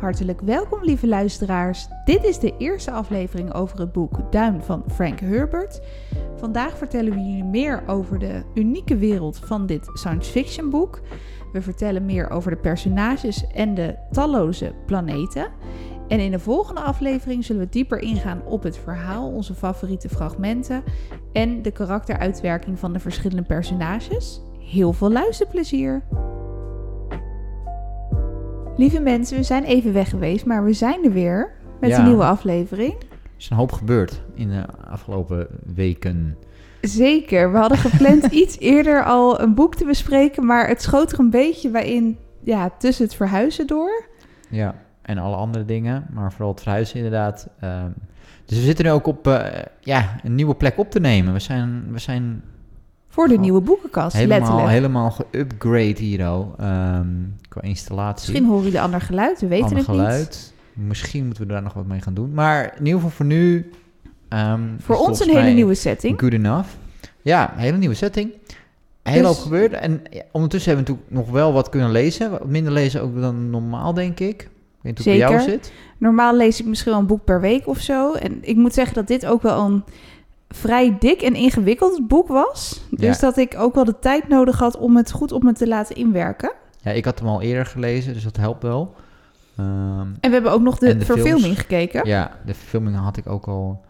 Hartelijk welkom, lieve luisteraars. Dit is de eerste aflevering over het boek Duin van Frank Herbert. Vandaag vertellen we jullie meer over de unieke wereld van dit science fiction boek. We vertellen meer over de personages en de talloze planeten. En in de volgende aflevering zullen we dieper ingaan op het verhaal, onze favoriete fragmenten en de karakteruitwerking van de verschillende personages. Heel veel luisterplezier! Lieve mensen, we zijn even weg geweest, maar we zijn er weer met Ja. een nieuwe aflevering. Er is een hoop gebeurd in de afgelopen weken. Zeker, we hadden gepland iets eerder al een boek te bespreken, maar het schoot er een beetje bij in ja, tussen het verhuizen door. Ja, en alle andere dingen, maar vooral het verhuizen inderdaad. Ehm, dus we zitten nu ook op eh, ja, een nieuwe plek op te nemen. We zijn, we zijn Voor de Oh, nieuwe boekenkast, helemaal, letterlijk. helemaal geupgrade hier al. ehm, qua installatie. Misschien horen jullie ander geluid, we weten Ander het geluid. Misschien moeten we daar nog wat mee gaan doen. Maar in ieder geval voor nu... ehm, niet. Voor ons een hele nieuwe setting. Good enough. Ja, een hele nieuwe setting. Hele Dus- hoop gebeurd. En ja, ondertussen hebben we natuurlijk nog wel wat kunnen lezen. Wat minder lezen ook dan normaal, denk ik. Ik weet niet hoe het bij jou zit. Normaal lees ik misschien wel een boek per week of zo. En ik moet zeggen dat dit ook wel een vrij dik en ingewikkeld boek was. Dus Ja. dat ik ook wel de tijd nodig had om het goed op me te laten inwerken. Ja, ik had hem al eerder gelezen, dus dat helpt wel. Ehm, En we hebben ook nog de, verfilming films. gekeken. ja, de filming had ik ook al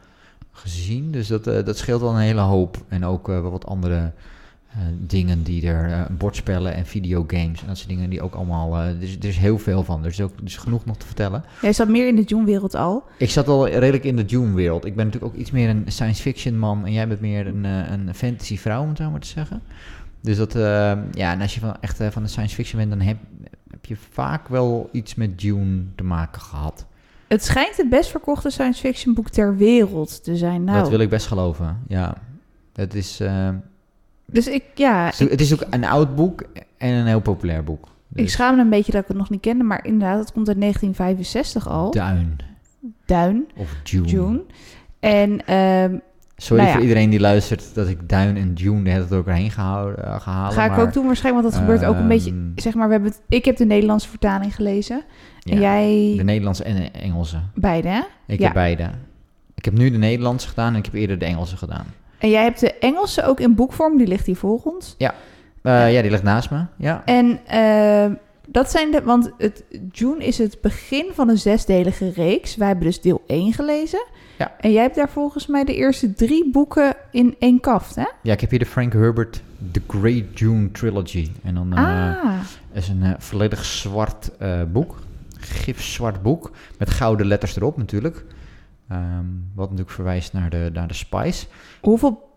gezien. Dus dat, eh, dat scheelt wel een hele hoop. En ook wel wat andere eh, dingen die er... eh, bordspellen en videogames en dat soort dingen die ook allemaal... er, is, er is heel veel van. Er is ook dus genoeg nog te vertellen. Jij zat meer in de Dune-wereld al. Ik zat al redelijk in de Dune-wereld. Ik ben natuurlijk ook iets meer een science fiction man en jij bent meer een, een fantasy vrouw, om het zo maar te zeggen. Dus dat, ja, en als je van, echt van de science fiction bent, dan heb, heb je vaak wel iets met Dune te maken gehad. Het schijnt het best verkochte science fiction boek ter wereld te zijn. Nou, Dat wil ik best geloven, ja. Het is, Dus ik, ja, het is- het is ook een oud boek en een heel populair boek. ik Dus schaam me een beetje dat ik het nog niet kende. Maar inderdaad, het komt uit 1965 al. Duin Duin, of Dune. Dune. En ehm, Sorry Nou ja. voor iedereen die luistert dat ik Duin en Dune de hele tijd heen gehouden, uh, gehaald. ga ik ook doen waarschijnlijk, want dat gebeurt ook een beetje... Ehm, Zeg maar, we hebben het, ik heb de Nederlandse vertaling gelezen. Ja, En jij De Nederlandse en de Engelse. beide, hè? Ik Ja. heb beide. Ik heb nu de Nederlandse gedaan en ik heb eerder de Engelse gedaan. En jij hebt de Engelse ook in boekvorm, die ligt hier voor ons. Eh, ja. die ligt naast me. Ja. En ehm, dat zijn de... Want het, June is het begin van een zesdelige reeks. Wij hebben dus deel 1 gelezen. Ja. En jij hebt daar volgens mij de eerste drie boeken in één kaft, hè? ja, ik heb hier de Frank Herbert The Great Dune Trilogy. En dan eh, ah, is een eh, volledig zwart eh, boek. Gifzwart boek. Met gouden letters erop natuurlijk. Ehm, wat natuurlijk verwijst naar de, naar de Spice. hoeveel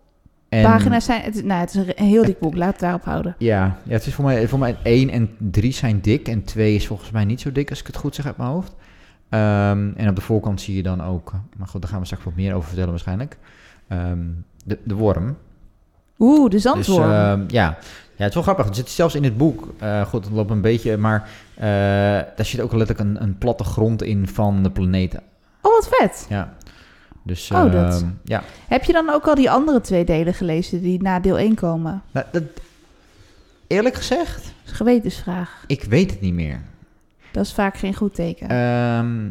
En, pagina's zijn... Het, nou, het is een heel dik boek, laat het daarop houden. Ja, ja, het is voor mij, voor mij 1 en 3 zijn dik. En 2 is volgens mij niet zo dik als ik het goed zeg uit mijn hoofd. Ehm, en op de voorkant zie je dan ook, maar goed, daar gaan we straks wat meer over vertellen waarschijnlijk. Ehm, de, de worm. Oeh, de Dus zandworm. ja. ja, het is wel grappig. Het zit zelfs in het boek. eh, goed, het loopt een beetje, maar eh, daar zit ook letterlijk een, een platte grond in van de planeten. Oh, wat vet. Ja. Dus Oh, dat- ehm, ja. Heb je dan ook al die andere twee delen gelezen die na deel 1 komen? Nou, dat, eerlijk gezegd, is gewetensvraag. ik weet het niet meer. Dat is vaak geen goed teken. Ehm,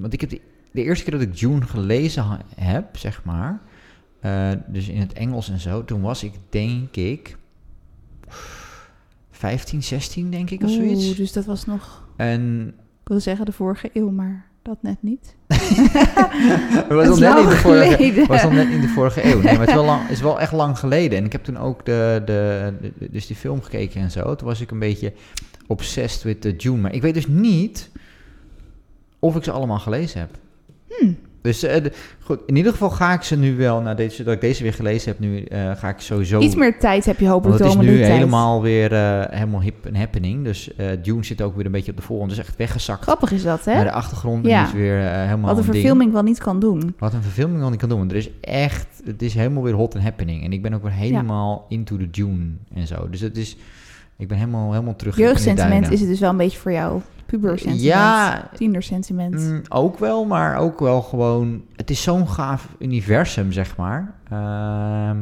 want ik heb de, de eerste keer dat ik June gelezen ha- heb, zeg maar, eh, dus in het Engels en zo, toen was ik denk ik 15, 16 denk ik of zoiets. Oeh, dus dat was nog, En ik wil zeggen de vorige eeuw, maar dat net niet. het was Dat al net in de vorige, was al net in de vorige eeuw. Nee, maar het is wel, lang, is wel echt lang geleden. En ik heb toen ook de, de, de- dus die film gekeken en zo. Toen was ik een beetje obsessed with the June. Maar ik weet dus niet of ik ze allemaal gelezen heb. Hmm. Dus eh, de- goed, in ieder geval ga ik ze nu wel, na deze, dat ik deze weer gelezen heb, nu eh, ga ik sowieso... Iets meer tijd heb je hopelijk het is nu tijd. helemaal weer eh, helemaal hip en happening. Dus Dune zit ook weer een beetje op de voorgrond. Dus echt weggezakt Grappig is dat, hè? naar de achtergrond. Ja. En is weer helemaal Wat een verfilming wel niet kan doen. Wat een verfilming wel niet kan doen. Want er is echt, het is helemaal weer hot and happening. En ik ben ook weer helemaal into the Dune en zo. Dus het is, ik ben helemaal, helemaal terug in de Jeugdsentiment is het dus wel een beetje voor jou. Pubersentiment. Ja, Tienersentiment. Mm, ook wel, maar ook wel gewoon... Het is zo'n gaaf universum, zeg maar. Ehm,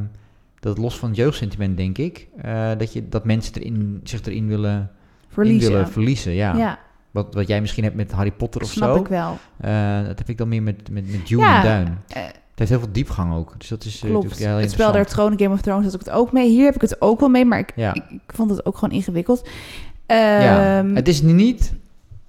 dat los van het jeugdsentiment, denk ik... eh, dat, je, dat mensen erin, zich erin willen, in Verliezen. willen verliezen, ja. ja. Wat, wat jij misschien hebt met Harry Potter of Snap zo. ik wel. Eh, dat heb ik dan meer met, met, met Dune Ja, en Duin. eh, Het heeft heel veel diepgang ook. Dus dat is Klopt. heel het spel der tronen, Game of Thrones, had ik het ook mee. Hier heb ik het ook wel mee, maar ik, Ja. ik, ik vond het ook gewoon ingewikkeld. Ja, Ehm, het is niet...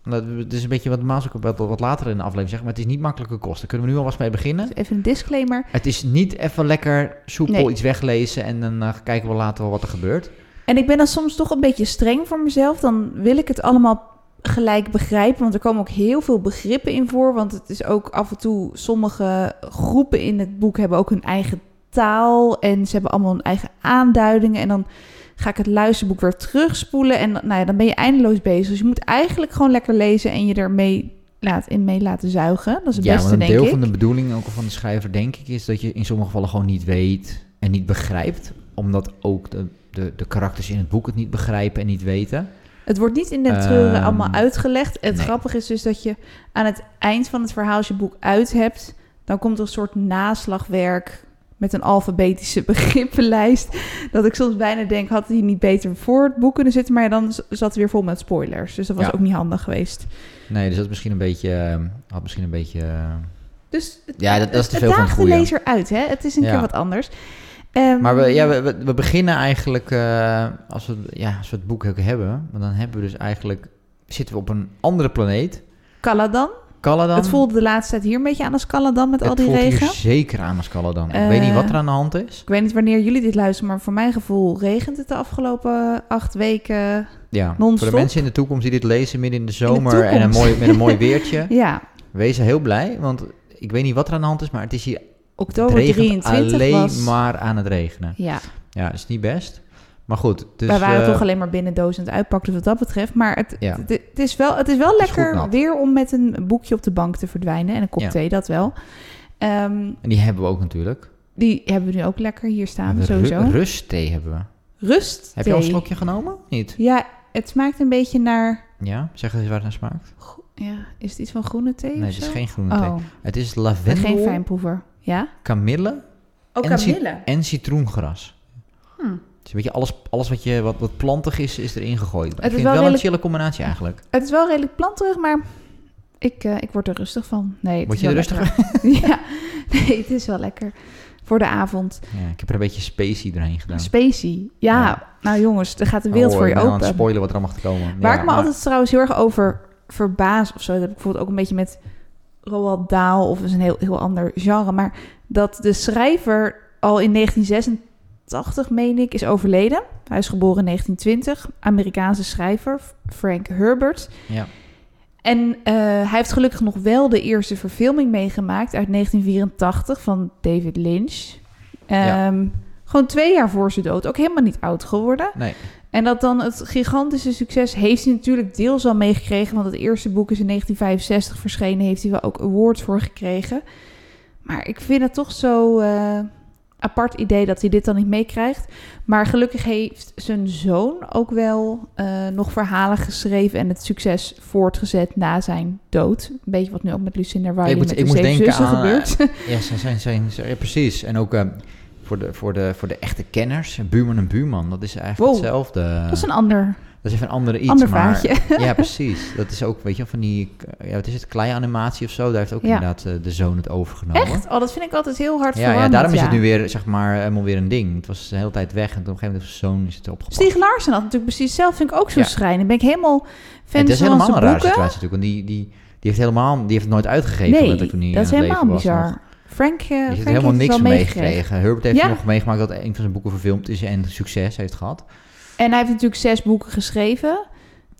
dat- Het is een beetje wat Maas ook wat, wat later in de aflevering zegt, maar het is niet makkelijke kost. Daar kunnen we nu alvast mee beginnen. Even een disclaimer. Het is niet even lekker soepel Nee. iets weglezen en dan eh, kijken we later wel wat er gebeurt. En ik ben dan soms toch een beetje streng voor mezelf. Dan wil ik het allemaal gelijk begrijpen. Want er komen ook heel veel begrippen in voor. Want het is ook af en toe... Sommige groepen in het boek hebben ook hun eigen taal. En ze hebben allemaal hun eigen aanduidingen. En dan ga ik het luisterboek weer terugspoelen. En nou ja, dan ben je eindeloos bezig. Dus je moet eigenlijk gewoon lekker lezen en je ermee laat, in mee laten zuigen. Dat is het ja, beste, want een denk deel ik. van de bedoeling ook van de schrijver, denk ik, is dat je in sommige gevallen gewoon niet weet en niet begrijpt. Omdat ook de, de, de karakters in het boek het niet begrijpen en niet weten. Het wordt niet in de treuren Ehm, allemaal uitgelegd. Het nee. grappige is dus dat je aan het eind van het verhaal, als je boek uit hebt, dan komt er een soort naslagwerk met een alfabetische begrippenlijst. Dat ik soms bijna denk, had hij niet beter voor het boek kunnen zitten, maar dan z- zat het weer vol met spoilers. Dus dat was Ja. ook niet handig geweest. Nee, dus dat is misschien een beetje. eh, had misschien een beetje. eh, Dus het, Ja, dat- dat is te het veel van het daagt de lezer uit, hè? Het is een Ja. keer wat anders. Ehm, Maar we, ja, we, we- beginnen eigenlijk. eh, als, we, ja, als we het boek ook hebben, maar dan hebben we dus eigenlijk. Zitten we op een andere planeet. Caladan. Caladan. Het voelde de laatste tijd hier een beetje aan als Caladan met al Het die voelt regen. hier zeker aan als Caladan. ik Eh, weet niet wat er aan de hand is. Ik weet niet wanneer jullie dit luisteren, maar voor mijn gevoel regent het de afgelopen acht weken. Ja, voor de mensen in de toekomst die dit lezen midden in de zomer en een mooi, met een mooi weertje. Ja, Wees heel blij, want ik weet niet wat er aan de hand is, maar het is hier het oktober regent 23 alleen was... maar aan het regenen. Ja, Ja, is niet best. Maar goed, dus, wij waren eh, toch alleen maar binnen doos aan het uitpakken dus wat dat betreft. Maar het, Ja. het, het is wel, het is wel is lekker weer om met een boekje op de bank te verdwijnen. En een kop Ja. thee, dat wel. Ehm, En die hebben we ook natuurlijk. die hebben we nu ook lekker hier staan, Ru- sowieso. Rustthee hebben we. Rust Heb je al een slokje genomen? Niet? Ja, het smaakt een beetje naar... Ja? Zeg eens waar het naar smaakt. go- Ja, is het iets van groene thee Nee, het is geen groene thee. Oh, Het is lavendel, geen fijnproever. Ja? kamille Oh, en, kamille. en citroengras. Hm. Het is een beetje alles, alles wat, je, wat, wat plantig is, is erin gegooid. ik is vind het wel wel een chille combinatie eigenlijk. Het is wel redelijk planterig, maar ik, eh, ik word er rustig van. Nee, het Word je er lekker. ja, nee, het is wel lekker. Voor de avond. Ja, ik heb er een beetje spacey doorheen gedaan. Spacey. Ja, Ja. nou jongens, er gaat de wereld Oh, voor ik je het open. spoilen wat er allemaal gaat komen. Waar Ja, ik me maar- altijd trouwens heel erg over verbaas of zo. Dat heb ik bijvoorbeeld ook een beetje met Roald Dahl of is een heel, heel ander genre. Maar dat de schrijver al in 1986, meen ik, is overleden. Hij is geboren in 1920. Amerikaanse schrijver, Frank Herbert. Ja. En eh, hij heeft gelukkig nog wel de eerste verfilming meegemaakt uit 1984 van David Lynch. Ja. Ehm, Gewoon twee jaar voor zijn dood. Ook helemaal niet oud geworden. Nee. En dat dan het gigantische succes heeft hij natuurlijk deels al meegekregen. Want het eerste boek is in 1965 verschenen. Heeft hij wel ook awards voor gekregen. Maar ik vind het toch zo eh, apart idee dat hij dit dan niet meekrijgt. Maar gelukkig heeft zijn zoon ook wel eh, nog verhalen geschreven. En het succes voortgezet na zijn dood. Een beetje wat nu ook met Lucinda Riley Ik moet- met ik de moet zeven zussen aan, eh, gebeurt. Ja, zijn, zijn, zijn, zijn- ja, precies. En ook eh, voor, de, voor, de, voor de echte kenners, buurman en buurman, dat is eigenlijk Wow. hetzelfde. dat is een ander, Dat is even een andere iets. ander maar. Ja, precies. Dat is ook, weet je, van die, ja, wat is het, klei-animatie of zo. Daar heeft ook Ja. inderdaad eh, de zoon het overgenomen. Echt? Oh, dat vind ik altijd heel hard Ja, ja, daarom is het nu weer, zeg maar, helemaal weer een ding. Het was de hele tijd weg en op een gegeven moment is de zoon is het opgepakt. Stieg Larsson had natuurlijk precies zelf, vind ik ook zo schrijnend. Ben ik helemaal fan En het is van helemaal zijn een rare boeken. situatie natuurlijk. Want die, die, die, heeft helemaal, die heeft het nooit uitgegeven. Nee, letterlijk, toen dat is helemaal nog. bizar. Frank, eh heeft helemaal niks van meegekregen. Herbert heeft nog meegemaakt dat een van zijn boeken verfilmd is en succes heeft gehad. En hij heeft natuurlijk zes boeken geschreven.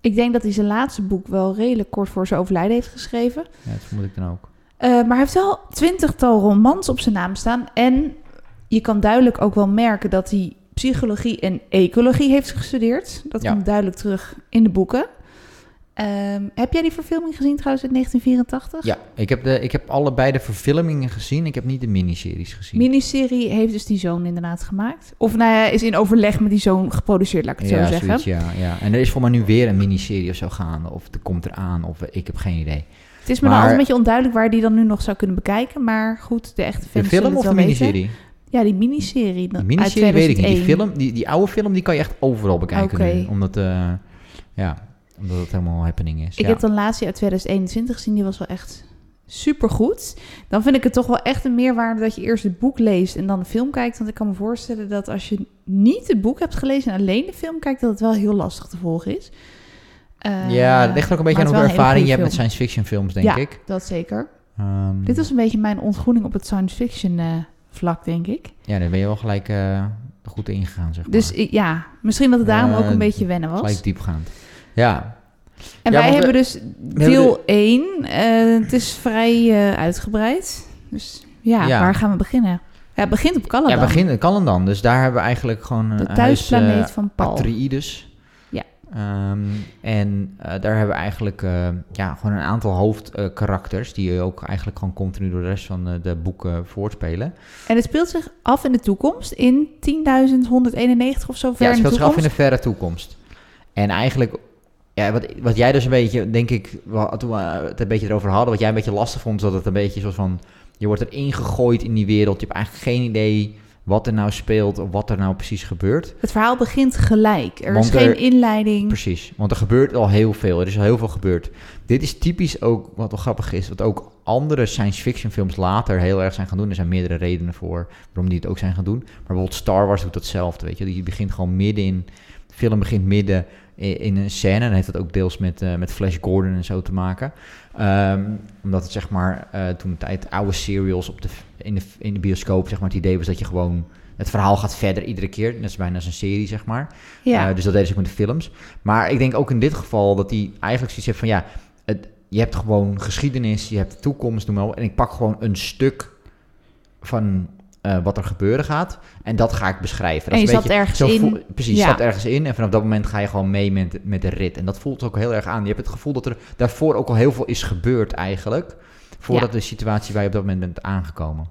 Ik denk dat hij zijn laatste boek wel redelijk kort voor zijn overlijden heeft geschreven. Ja, dat vermoed ik dan ook. Eh, maar hij heeft wel twintigtal romans op zijn naam staan. En je kan duidelijk ook wel merken dat hij psychologie en ecologie heeft gestudeerd. Dat Ja. komt duidelijk terug in de boeken. Ehm, heb jij die verfilming gezien trouwens uit 1984? Ja, ik heb, de, ik heb allebei de verfilmingen gezien. Ik heb niet de miniseries gezien. Miniserie heeft dus die zoon inderdaad gemaakt. Of nou ja, is in overleg met die zoon geproduceerd, laat ik het ja, zo zeggen. zoiets, ja, ja. En er is voor mij nu weer een miniserie of zo gaande. Of er komt eraan, of ik heb geen idee. Het is me dan Maar- altijd een beetje onduidelijk waar die dan nu nog zou kunnen bekijken. Maar goed, de echte De fans zullen film of de weten. miniserie? Ja, die miniserie. De uit miniserie weet ik niet. Die, 2001. film, die, die oude film die kan je echt overal bekijken nu. Omdat, eh, ja, Omdat het helemaal happening is. Ik ja. heb dan laatst uit 2021 gezien, die was wel echt super goed. Dan vind ik het toch wel echt een meerwaarde dat je eerst het boek leest en dan de film kijkt. Want ik kan me voorstellen dat als je niet het boek hebt gelezen en alleen de film kijkt, dat het wel heel lastig te volgen is. Eh, ja, het ligt ook een beetje aan hoeveel ervaring je hebt met science fiction films, denk Ja. ik. Dat zeker. Ehm, Dit was een beetje mijn ontgroening op het science fiction eh, vlak, denk ik. Ja, daar ben je wel gelijk eh, goed ingegaan, zeg maar. Dus ja, misschien dat het daarom ook een beetje wennen was. Gelijk diepgaand. Ja, En Ja, wij we- hebben dus deel 1. eh, het is vrij eh, uitgebreid. Dus ja, Ja. waar gaan we beginnen? Ja, het begint op Caladan. ja begin, kan het dan. Dus daar hebben we eigenlijk gewoon De een thuisplaneet huis, eh, van Paul. Atreides. Ja. Ehm, en eh, daar hebben we eigenlijk eh, ja, gewoon een aantal hoofdkarakters... die ook eigenlijk gewoon continu door de rest van eh, de boeken voortspelen. En het speelt zich af in de toekomst. In 10.191 of zo ver Ja, het in de speelt zich af in de verre toekomst. En eigenlijk, ja, wat, wat jij dus een beetje, denk ik, toen we het een beetje erover hadden, wat jij een beetje lastig vond, is dat het een beetje soort van, je wordt erin gegooid in die wereld. Je hebt eigenlijk geen idee wat er nou speelt of wat er nou precies gebeurt. Het verhaal begint gelijk. Er Want is geen er- inleiding. Precies, want er gebeurt al heel veel. Er is al heel veel gebeurd. Dit is typisch ook, wat wel grappig is, wat ook andere science fiction films later heel erg zijn gaan doen. Er zijn meerdere redenen voor waarom die het ook zijn gaan doen. Maar bijvoorbeeld Star Wars doet datzelfde, weet je. Die begint gewoon midden in, de film begint midden in, in een scène. En heeft dat ook deels met, eh, met Flash Gordon en zo te maken. Ehm, omdat het zeg maar, eh, toen de tijd oude serials op de, in, de, in de bioscoop, zeg maar, het idee was dat je gewoon... Het verhaal gaat verder iedere keer, net als bijna als een serie, zeg maar. ja. Eh, dus dat deden ze ook met de films. Maar ik denk ook in dit geval dat hij eigenlijk zoiets heeft van ja, het, je hebt gewoon geschiedenis, je hebt de toekomst, noem maar op. En ik pak gewoon een stuk van eh, wat er gebeuren gaat. En dat ga ik beschrijven. en je zat beetje- ergens zo in. precies, Ja. stapt ergens in en vanaf dat moment ga je gewoon mee met, met de rit. En dat voelt ook heel erg aan. Je hebt het gevoel dat er daarvoor ook al heel veel is gebeurd eigenlijk. Voordat de situatie waar je op dat moment bent aangekomen.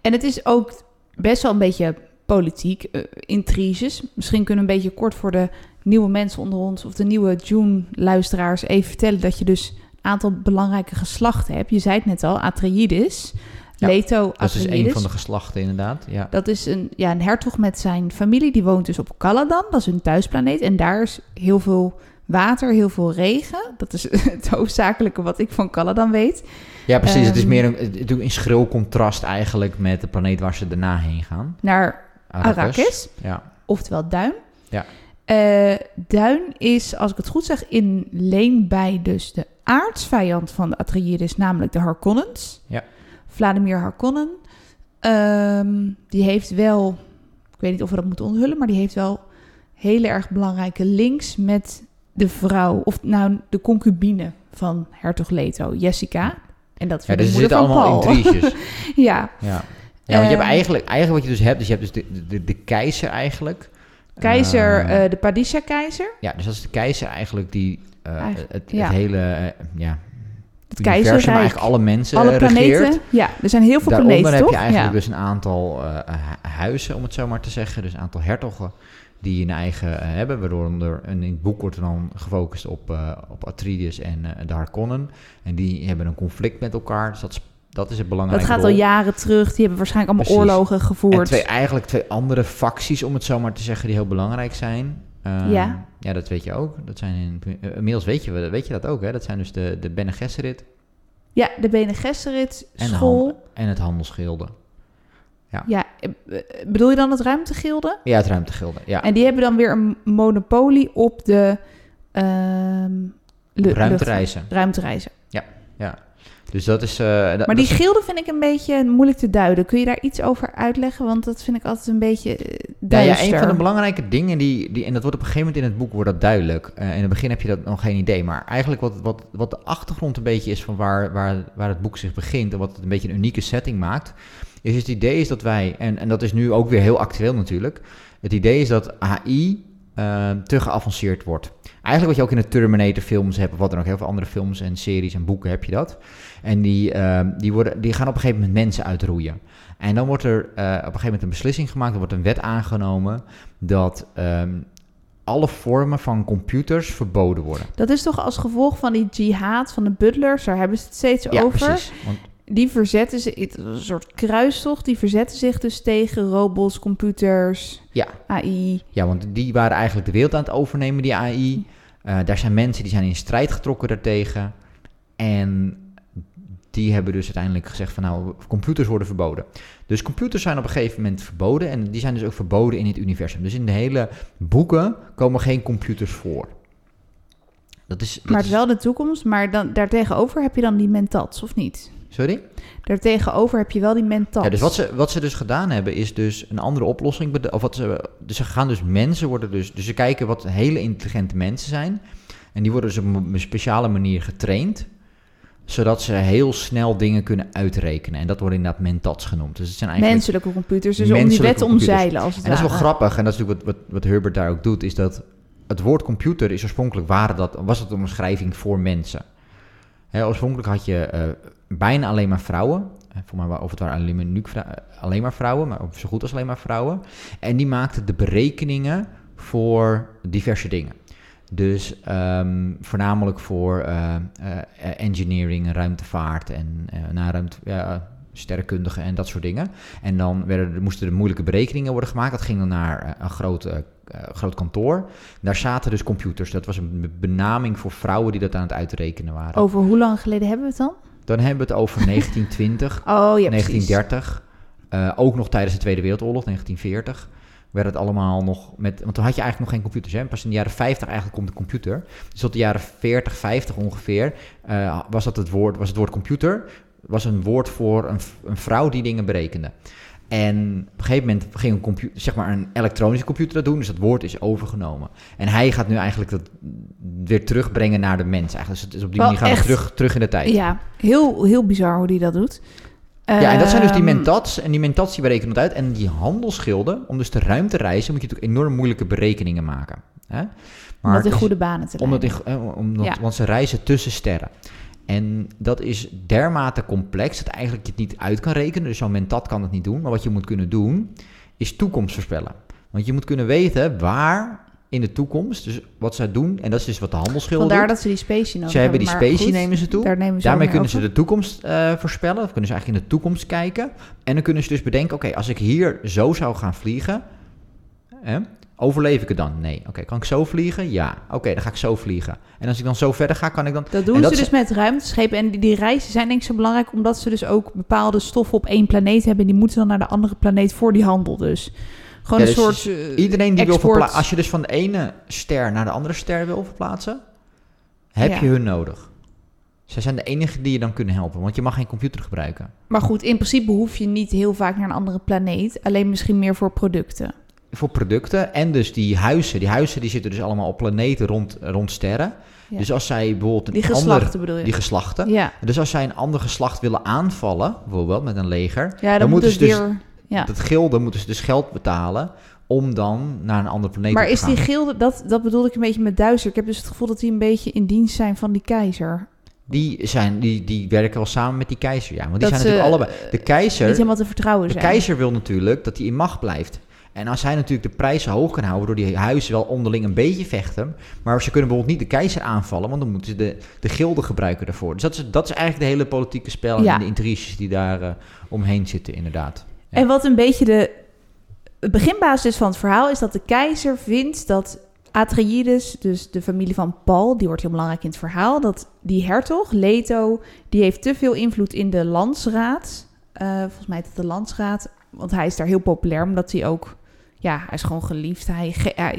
En het is ook best wel een beetje politiek, eh, intriges. Misschien kunnen we een beetje kort voor de nieuwe mensen onder ons... of de nieuwe June-luisteraars even vertellen... dat je dus een aantal belangrijke geslachten hebt. Je zei het net al, Atreides, Ja, Leto Dat is een van de geslachten inderdaad. Ja. Dat is een, ja, een hertog met zijn familie. Die woont dus op Caladan. Dat is hun thuisplaneet. En daar is heel veel water, heel veel regen. Dat is het hoofdzakelijke wat ik van Caladan weet. Ja, precies. het is Ehm, meer een, in schril contrast eigenlijk met de planeet waar ze daarna heen gaan. Naar Arrakis, Ja. oftewel Duin. Ja. Eh, Duin is, als ik het goed zeg, in leen bij dus de aardsvijand van de Atreides, namelijk de Harkonnens. Ja. Vladimir Harkonnen. Ehm, die heeft wel, ik weet niet of we dat moeten onthullen, maar die heeft wel hele erg belangrijke links met de vrouw, of nou de concubine van hertog Leto, Jessica. En dat is Ja, dus de er moeder van allemaal Paul. intriges. ja, ja. Ja, want je hebt Ehm, eigenlijk, eigenlijk wat je dus hebt, dus je hebt dus de, de, de keizer eigenlijk. keizer, Eh, eh, de Padisha-keizer. ja, dus dat is de keizer eigenlijk die eh, Eigenlijk, het, het ja. hele, ja, Het universum, eigenlijk alle mensen Alle eh, planeten. regeert. Ja, er zijn heel veel Daaronder planeten, heb toch? je eigenlijk ja. dus een aantal eh, hu- huizen, om het zo maar te zeggen. Dus een aantal hertogen die een eigen eh, hebben. Waaronder, en in het boek wordt er dan gefocust op, eh op Atreides en eh, de Harkonnen. En die hebben een conflict met elkaar. Dus dat is, dat is het belangrijke dat gaat al jaren terug. Die hebben waarschijnlijk allemaal Precies. oorlogen En gevoerd. twee, eigenlijk twee andere facties, om het zo maar te zeggen, die heel belangrijk zijn. Ehm, Ja. ja, dat weet je ook. Dat zijn in, eh, inmiddels weet je, weet je dat ook, hè? Dat zijn dus de, de Bene Gesserit Ja, de Bene Gesserit school. En het Handelsgilde. Ja, eh, eh, bedoel je dan het ruimtegilde? Ja, het ruimtegilde. Ja, En die hebben dan weer een monopolie op de ehm, ruimtereizen. ruimtereizen. Ja. Dus dat is... eh, dat- Maar die gilden vind ik een beetje moeilijk te duiden. Kun je daar iets over uitleggen? Want dat vind ik altijd een beetje eh, Ja, duister. ja, een van de belangrijke dingen die, die... En dat wordt op een gegeven moment in het boek wordt dat duidelijk. Eh, in het begin heb je dat nog geen idee. Maar eigenlijk wat, wat, wat de achtergrond een beetje is van waar, waar, waar het boek zich begint... en wat het een beetje een unieke setting maakt... is het idee is dat wij... En, en dat is nu ook weer heel actueel natuurlijk... Het idee is dat AI eh, te geavanceerd wordt. Eigenlijk wat je ook in de Terminator films hebt... of wat dan ook, heel veel andere films en series en boeken heb je dat. En die, eh, die, worden, die gaan op een gegeven moment mensen uitroeien. En dan wordt er eh, op een gegeven moment een beslissing gemaakt, er wordt een wet aangenomen dat ehm, alle vormen van computers verboden worden. Dat is toch als gevolg van die jihad van de butlers, daar hebben ze het steeds Ja, over. precies. Want, Die verzetten zich, een soort kruistocht, die verzetten zich dus tegen robots, computers, ja, AI. ja, want die waren eigenlijk de wereld aan het overnemen, die AI. Eh, daar zijn mensen die zijn in strijd getrokken daartegen. En die hebben dus uiteindelijk gezegd van nou, computers worden verboden. Dus computers zijn op een gegeven moment verboden en die zijn dus ook verboden in het universum. Dus in de hele boeken komen geen computers voor. Dat is, dat maar het is- is wel de toekomst, maar dan, daartegenover heb je dan die mentats, of niet? Sorry? Daartegenover heb je wel die mentats. Ja, dus wat ze, wat ze dus gedaan hebben, is dus een andere oplossing. Of wat ze, dus ze gaan dus mensen worden dus. Dus ze kijken wat hele intelligente mensen zijn. En die worden dus op een speciale manier getraind. Zodat ze heel snel dingen kunnen uitrekenen. En dat wordt inderdaad mentats genoemd. Dus het zijn eigenlijk. Menselijke computers, dus om die Menselijke wet omzeilen als het En dat is wel grappig. En dat is natuurlijk wat, wat, wat Herbert daar ook doet. Is dat het woord computer is oorspronkelijk waren dat, was het een omschrijving voor mensen. Oorspronkelijk had je eh, bijna alleen maar vrouwen. Eh, Voor mij, of het waren alleen maar, eh, alleen maar vrouwen, maar zo goed als alleen maar vrouwen. En die maakten de berekeningen voor diverse dingen. Dus ehm, voornamelijk voor eh, engineering, en ruimtevaart en naar ruimte, ja, sterrenkundigen en dat soort dingen. En dan werden, er- moesten er moeilijke berekeningen worden gemaakt. Dat ging dan naar een groot, kantoor. Daar zaten dus computers. Dat was een be- benaming voor vrouwen die dat aan het uitrekenen waren. Over hoe lang geleden hebben we het dan? Dan hebben we het over 1920, Oh ja, precies. 1930. eh, ook nog tijdens de Tweede Wereldoorlog, 1940. Werd het allemaal nog met. Want toen had je eigenlijk nog geen computers. Hè? Pas in de jaren 50 eigenlijk komt de computer. Dus tot de jaren 40, 50 ongeveer. eh, was, dat het woord, was het woord computer. Was een woord voor een, een vrouw die dingen berekende. En op een gegeven moment ging een, computer, zeg maar een elektronische computer dat doen. Dus dat woord is overgenomen. En hij gaat nu eigenlijk dat weer terugbrengen naar de mens. Eigenlijk. Dus het is op die Wel manier gaan we terug, terug in de tijd. Ja, heel, heel bizar hoe die dat doet. Ja, en dat zijn dus die Ehm, mentats. En die mentats die berekenen dat uit. En die handelsschilden, om dus de ruimte te reizen, moet je natuurlijk enorm moeilijke berekenen maken. Hè? Om dat in goede banen te in, eh, Ja. Want ze reizen tussen sterren. En dat is dermate complex dat eigenlijk je het niet uit kan rekenen. Dus zo'n mentat kan het niet doen. Maar wat je moet kunnen doen, is toekomst voorspellen. Want je moet kunnen weten waar in de toekomst, dus wat zij doen, en dat is dus wat de handelsschilden Vandaar dat ze die specie nodig Ze hebben die specie, goed, nemen ze toe. Daar nemen ze Daarmee kunnen ze de toekomst eh, voorspellen. Of kunnen ze eigenlijk in de toekomst kijken. En dan kunnen ze dus bedenken, oké, als ik hier zo zou gaan vliegen, hè, overleef ik het dan? Nee. Oké, kan ik zo vliegen? Ja. Oké, dan ga ik zo vliegen. En als ik dan zo verder ga, kan ik dan... Dat doen En ze dat dus met ruimteschepen. En die, die reizen zijn denk ik zo belangrijk... omdat ze dus ook bepaalde stoffen op één planeet hebben... en die moeten dan naar de andere planeet voor die handel dus. Gewoon Ja, een dus soort eh, Iedereen die wil verplaatsen... Als je dus van de ene ster naar de andere ster wil verplaatsen, heb Ja. je hun nodig. Zij zijn de enige die je dan kunnen helpen, want je mag geen computer gebruiken. Maar goed, in principe hoef je niet heel vaak naar een andere planeet. Alleen misschien meer voor producten. Voor producten en dus die huizen. Die huizen die zitten dus allemaal op planeten rond, rond sterren. Ja. Dus als zij bijvoorbeeld een Die ander... geslachten bedoel je? Die geslachten. ja, Dus als zij een ander geslacht willen aanvallen, bijvoorbeeld met een leger, ja dan, dan moet moeten ze dus weer... Ja. dat gilde moeten ze dus geld betalen om dan naar een andere planeet Maar te is gaan. die gilde, dat, dat bedoelde ik een beetje met duister. Ik heb dus het gevoel dat die een beetje in dienst zijn van die keizer. Die, zijn, die, die werken wel samen met die keizer, ja. Want die Dat zijn natuurlijk ze, allebei... De Niet keizer, helemaal te vertrouwen de zijn. keizer wil natuurlijk dat hij in macht blijft. En als hij natuurlijk de prijzen hoog kan houden... door die huizen wel onderling een beetje vechten... maar ze kunnen bijvoorbeeld niet de keizer aanvallen... want dan moeten ze de, de gilden gebruiken daarvoor. Dus dat is, dat is eigenlijk de hele politieke spel... Ja. en de intriges die daar eh, omheen zitten, inderdaad. Ja. En wat een beetje de beginbasis is van het verhaal is dat de keizer vindt dat Atreides, dus de familie van Paul, die wordt heel belangrijk in het verhaal, dat die hertog, Leto, die heeft te veel invloed in de landsraad. Eh, volgens mij is het de landsraad, want hij is daar heel populair, omdat hij ook, ja, hij is gewoon geliefd. Hij,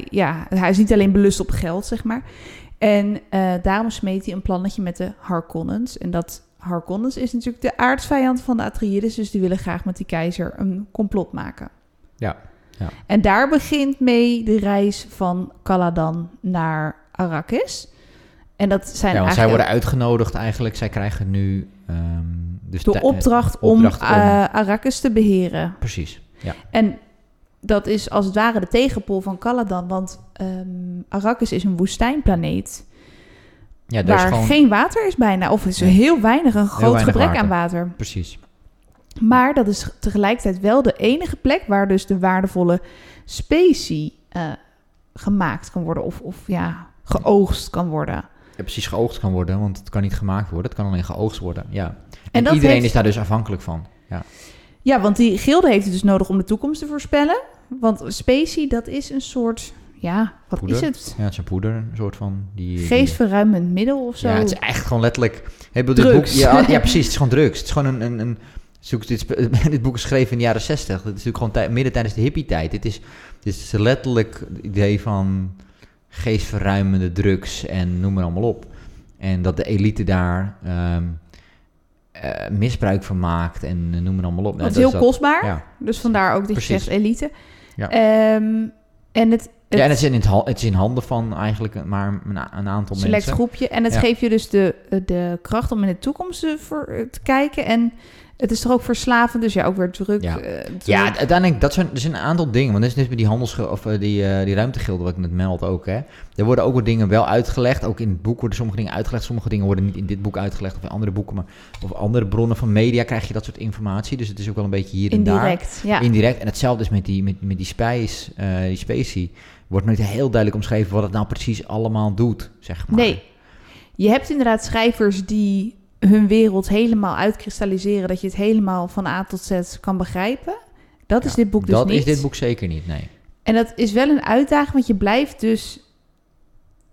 ja, hij is niet alleen belust op geld, zeg maar. En eh, daarom smeet hij een plannetje met de Harkonnens. En dat Harkonnens is natuurlijk de aardsvijand van de Atreides, dus die willen graag met die keizer een complot maken. Ja, ja. En daar begint mee de reis van Caladan naar Arrakis. En dat zijn ja, want zij worden uitgenodigd eigenlijk. Zij krijgen nu... ehm, dus de de- opdracht, opdracht om, om- eh, Arrakis te beheren. Precies, ja. En dat is als het ware de tegenpol van Caladan. Want ehm, Arrakis is een woestijnplaneet. Ja, daar is waar gewoon... geen water is bijna. Of is er Nee. heel weinig, een groot weinig gebrek water. aan water. Precies. Maar dat is tegelijkertijd wel de enige plek waar dus de waardevolle specie eh, gemaakt kan worden. Of, of ja, geoogst kan worden. Ja, precies geoogst kan worden, want het kan niet gemaakt worden. Het kan alleen geoogst worden, ja. En, iedereen heeft- is daar dus afhankelijk van. Ja, Ja, want die gilde heeft het dus nodig om de toekomst te voorspellen. Want specie, dat is een soort ja, wat Poeder. is het? Ja, het is een poeder, een soort van... Die, Geestverruimend middel of zo? Ja, het is echt gewoon letterlijk... Hey, bedoel, dit Drugs. Boek, ja, ja, precies. Het is gewoon drugs. Het is gewoon een... een, een zoek, dit, dit boek is geschreven in de jaren zestig. Het is natuurlijk gewoon tij- midden tijdens de hippie-tijd. Dit is, dit is letterlijk het idee van geestverruimende drugs en noem maar allemaal op. En dat de elite daar ehm, eh, misbruik van maakt en eh, noem maar allemaal op. Dat is heel dat- kostbaar. Ja. Dus vandaar ook dat je zegt elite. Ja. Ehm, en het, het, ja, en het is, in het, het is in handen van eigenlijk maar een, aantal select mensen. groepje. En het Ja. geeft je dus de, de kracht om in de toekomst eh, voor, te kijken. En het is toch ook verslavend, dus ja, ook weer druk. Ja. eh, druk. Ja, uiteindelijk, dat zijn, er zijn een aantal dingen. Want dat is net met die handels of eh, die, eh, die ruimtegilden wat ik net meld ook. Hè. Er worden ook wat dingen wel uitgelegd. Ook in het boek worden sommige dingen uitgelegd. Sommige dingen worden niet in dit boek uitgelegd of in andere boeken. Maar of andere bronnen van media krijg je dat soort informatie. Dus het is ook wel een beetje hier en daar. Indirect, ja. Indirect. En hetzelfde is met die, met, met die spijs, die specie. Wordt nooit heel duidelijk omschreven wat het nou precies allemaal doet, zeg maar. Nee. Je hebt inderdaad schrijvers die hun wereld helemaal uitkristalliseren, dat je het helemaal van A tot Z kan begrijpen. Dat is dit boek dus dat niet. is dit boek zeker niet, nee. En dat is wel een uitdaging, want je blijft dus...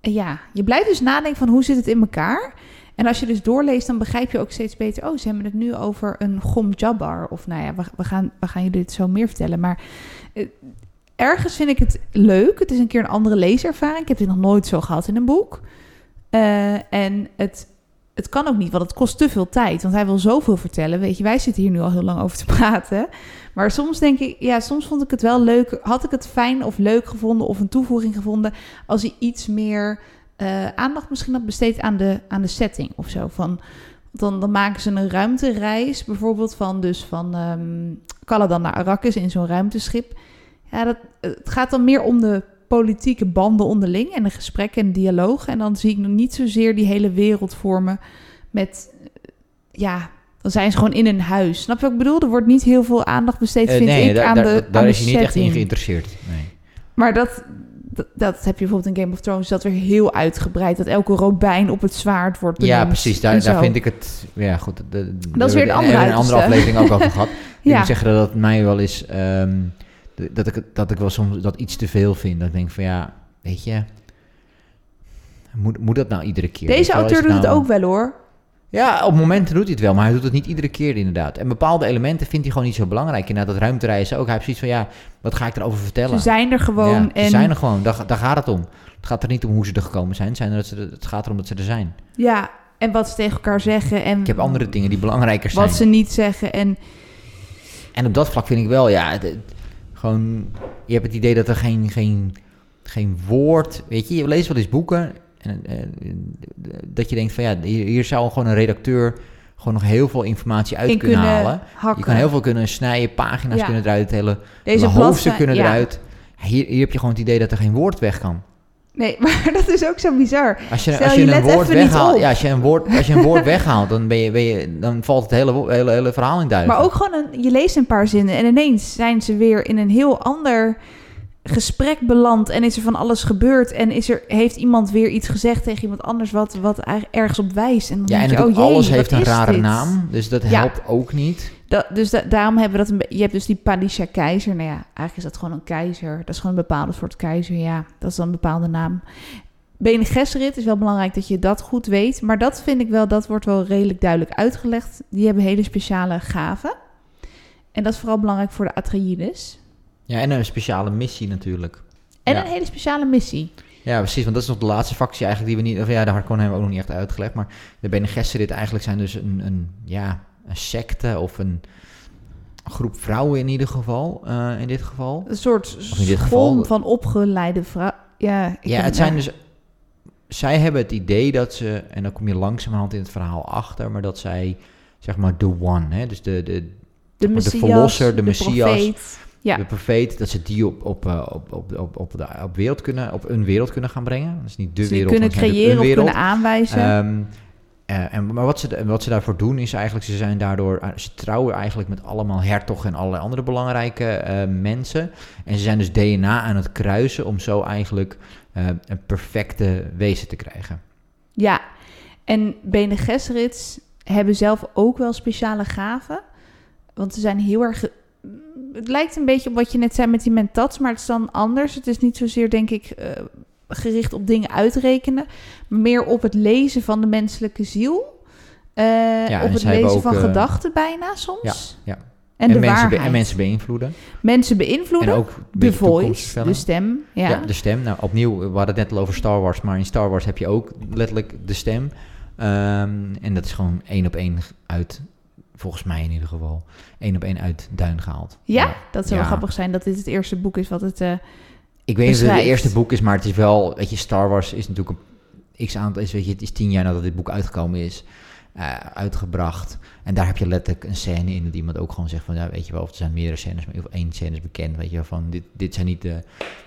Ja, je blijft dus nadenken van hoe zit het in elkaar? En als je dus doorleest, dan begrijp je ook steeds beter... oh, ze hebben het nu over een Gom Jabbar. Of nou ja, we, we, gaan, we gaan jullie dit zo meer vertellen. Maar eh, ergens vind ik het leuk. Het is een keer een andere leeservaring. Ik heb dit nog nooit zo gehad in een boek. Eh, en het, het kan ook niet, want het kost te veel tijd. Want hij wil zoveel vertellen. Weet je, wij zitten hier nu al heel lang over te praten. Maar soms denk ik, ja, soms vond ik het wel leuk. Had ik het fijn of leuk gevonden of een toevoeging gevonden als hij iets meer eh, aandacht misschien had besteed aan de, aan de setting of zo. Van, dan, dan maken ze een ruimtereis, bijvoorbeeld van, dus van ehm Caladan naar Arrakis in zo'n ruimteschip. Ja, dat, het gaat dan meer om de politieke banden onderling en de gesprekken en dialoog. En dan zie ik nog niet zozeer die hele wereld vormen met, eh, ja, dan zijn ze gewoon in een huis. Snap je wat ik bedoel? Er wordt niet heel veel aandacht besteed, Eh, vind nee, ik, daar, aan daar, de daar- daar aan is de hij niet echt in geïnteresseerd. Nee. Maar dat, dat, dat heb je bijvoorbeeld in Game of Thrones, dat weer heel uitgebreid. Dat elke robijn op het zwaard wordt benoemd. Ja, precies. Daar, daar vind ik het. Ja, goed. de- de- Dat is weer een andere een andere aflevering ook over gehad. Ik Ja. moet zeggen dat het mij wel is. de- dat, ik, dat ik wel soms dat iets te veel vind. Dat ik denk van ja, weet je. Moet, moet dat nou iedere keer? Deze auteur doet het nou- ook wel hoor. Ja, op momenten doet hij het wel, maar hij doet het niet iedere keer inderdaad. En bepaalde elementen vindt hij gewoon niet zo belangrijk. Inderdaad, dat ruimtereizen ook. Hij heeft zoiets van ja, wat ga ik erover vertellen? Ze zijn er gewoon. Ja, en Ze zijn er gewoon, daar, daar gaat het om. Het gaat er niet om hoe ze er gekomen zijn. Het, zijn er dat ze het gaat erom dat ze er zijn. Ja, en wat ze tegen elkaar zeggen. En Ik heb andere dingen die belangrijker zijn. wat ze niet zeggen. En En op dat vlak vind ik wel, ja, het- gewoon, je hebt het idee dat er geen, geen, geen woord, weet je, je leest wel eens boeken en dat je denkt van ja, hier, hier zou gewoon een redacteur gewoon nog heel veel informatie uit kunnen, kunnen halen. hakken. Je kan heel veel kunnen snijden, pagina's Ja. kunnen eruit tellen, Deze hele hoofdstukken kunnen ja. eruit. Hier, hier heb je gewoon het idee dat er geen woord weg kan. Nee, maar dat is ook zo bizar. Als je, Stel, als je, je een woord weghaalt, ja, als je een woord, als je een woord weghaalt, dan, ben je, ben je, dan valt het hele, hele, hele verhaal in duigen. Maar ook gewoon, een, je leest een paar zinnen en ineens zijn ze weer in een heel ander gesprek beland. En is er van alles gebeurd. En is er, heeft iemand weer iets gezegd tegen iemand anders wat, wat ergens op wijst. En dan Ja, en je, oh jee, alles heeft een rare dit? naam, dus dat Ja. helpt ook niet. Dat, dus da- daarom hebben we dat een Je hebt dus die Padisha keizer. Nou ja, eigenlijk is dat gewoon een keizer. Dat is gewoon een bepaalde soort keizer. Ja, dat is dan een bepaalde naam. Bene Gesserit is wel belangrijk dat je dat goed weet. Maar dat vind ik wel, dat wordt wel redelijk duidelijk uitgelegd. Die hebben hele speciale gaven. En dat is vooral belangrijk voor de Atreides. Ja, en een speciale missie natuurlijk. En Ja. een hele speciale missie. Ja, precies, want dat is nog de laatste factie eigenlijk die we niet... Of ja, de Harkonnen hebben we ook nog niet echt uitgelegd, maar de Bene Gesserit eigenlijk zijn dus een, een, ja, een secte of een groep vrouwen in ieder geval, eh, in dit geval. Een soort dit geval- van opgeleide vrouw. Ja, ik Ja, het zijn dus... Zij hebben het idee dat ze, en dan kom je langzamerhand in het verhaal achter, maar dat zij, zeg maar, the one, hè, dus de, de, de de Messias, verlosser, de Messias. profeet. Ja. de profeet, dat ze die op, op, eh, op, op, op, op, de, op, wereld kunnen, op een wereld kunnen gaan brengen. Dat is niet de Ze wereld, kunnen maar het is creëren een of wereld. kunnen aanwijzen. Ehm, eh, en, maar wat ze, wat ze daarvoor doen is eigenlijk, ze zijn daardoor, eh, ze trouwen eigenlijk met allemaal hertog en allerlei andere belangrijke mensen. En ze zijn dus DNA aan het kruisen om zo eigenlijk een perfecte wezen te krijgen. Ja, en Bene Gesserits hebben zelf ook wel speciale gaven. Want ze zijn heel erg het lijkt een beetje op wat je net zei met die mentats, maar het is dan anders. Het is niet zozeer, denk ik, eh, gericht op dingen uitrekenen, meer op het lezen van de menselijke ziel. En op het lezen ook, van eh, gedachten bijna soms. ja. En, de mensen, waarheid. en mensen beïnvloeden. Mensen beïnvloeden. En ook de voice, de stem. Ja. Ja. de stem. Nou, opnieuw, we hadden het net al over Star Wars, maar in Star Wars heb je ook letterlijk de stem. Ehm, en dat is gewoon één op één uit, volgens mij in ieder geval, één op één uit Duin gehaald. Ja, dat zou wel grappig zijn dat dit het eerste boek is wat het... eh, Ik weet niet of het het eerste boek is, maar het is wel, weet je, Star Wars is natuurlijk een x aantal, is, weet je, het is tien jaar nadat dit boek uitgekomen is, eh, uitgebracht. En daar heb je letterlijk een scène in dat iemand ook gewoon zegt van, ja, weet je wel, of er zijn meerdere scènes, maar één scène is bekend, weet je wel, van dit, dit zijn niet de,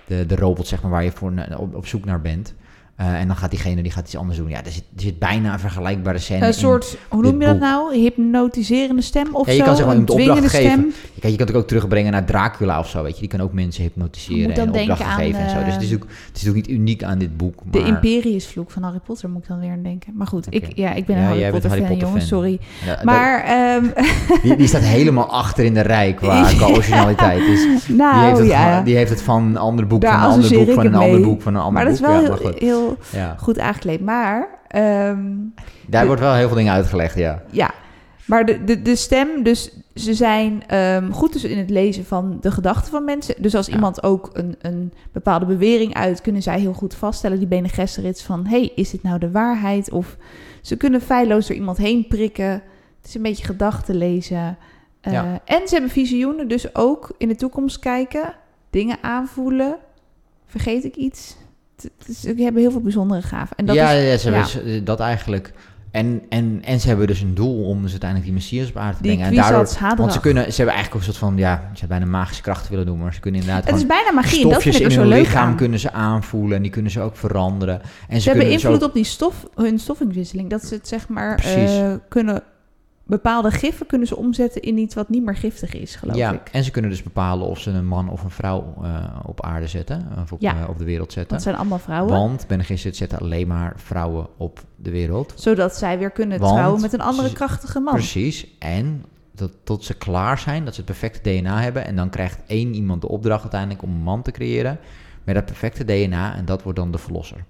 de, de robots, zeg maar, waar je voor op, op zoek naar bent. Eh, en dan gaat diegene, die gaat iets anders doen. Ja, er zit, er zit bijna een vergelijkbare scène een soort, hoe noem je dat boek. nou? Hypnotiserende stem of Ja, je zo? kan zeg maar een opdracht dwingende geven. stem. Je kan, je kan het ook terugbrengen naar Dracula of zo, weet je. Die kan ook mensen hypnotiseren en opdrachten geven en zo. Dus het is, eh, ook, het is ook niet uniek aan dit boek. Maar, De Imperiusvloek van Harry Potter moet ik dan weer aan denken. Maar goed, ik, ja, ik ben Ja, een Harry Potter Harry fan, Potter jongens, fan. sorry. Ja, Maar, ehm, Die, die staat helemaal achter in de rij qua, qua originaliteit. Dus die, heeft nou het ja, gewoon- die heeft het van een ander boek, van een ander boek, van een ander boek, van een ander maar dat is boek. wel heel. Heel Ja. goed aangekleed. Maar, ehm, Daar de- wordt wel heel veel dingen uitgelegd, ja. ja, maar de, de, de stem, dus ze zijn ehm, goed dus in het lezen van de gedachten van mensen. Dus als Ja. iemand ook een, een bepaalde bewering uit, kunnen zij heel goed vaststellen, die Bene Gesserit, van hey, is dit nou de waarheid? Of ze kunnen feilloos door iemand heen prikken. Het is een beetje gedachten lezen. Eh, Ja. En ze hebben visioenen, dus ook in de toekomst kijken, dingen aanvoelen. Vergeet ik iets? Is- Ze hebben heel veel bijzondere gaven. En dat ja, is, ja, ze hebben ze- dat eigenlijk. En, en, en ze hebben dus een doel om dus uiteindelijk die Messias op aarde te die brengen. En daardoor, want ze, kunnen, ze hebben eigenlijk ook een soort van, ja, ze bijna magische krachten willen doen, maar ze kunnen inderdaad Het is bijna magie dat vind stofjes ik in zo hun leuk lichaam aan. kunnen ze aanvoelen en die kunnen ze ook veranderen. En ze, Ze hebben dus invloed op die stof, hun stofwisselig. Dat ze het zeg maar eh, kunnen... Bepaalde giffen kunnen ze omzetten in iets wat niet meer giftig is, geloof ja, ik. en ze kunnen dus bepalen of ze een man of een vrouw eh, op aarde zetten, of op, Ja. eh, op de wereld zetten. Dat zijn allemaal vrouwen. Want Ben Gesserit zet alleen maar vrouwen op de wereld. Zodat zij weer kunnen Want trouwen met een andere ze- krachtige man. Precies. En dat, tot ze klaar zijn, dat ze het perfecte DNA hebben. En dan krijgt één iemand de opdracht uiteindelijk om een man te creëren. Met dat perfecte DNA. En dat wordt dan de verlosser.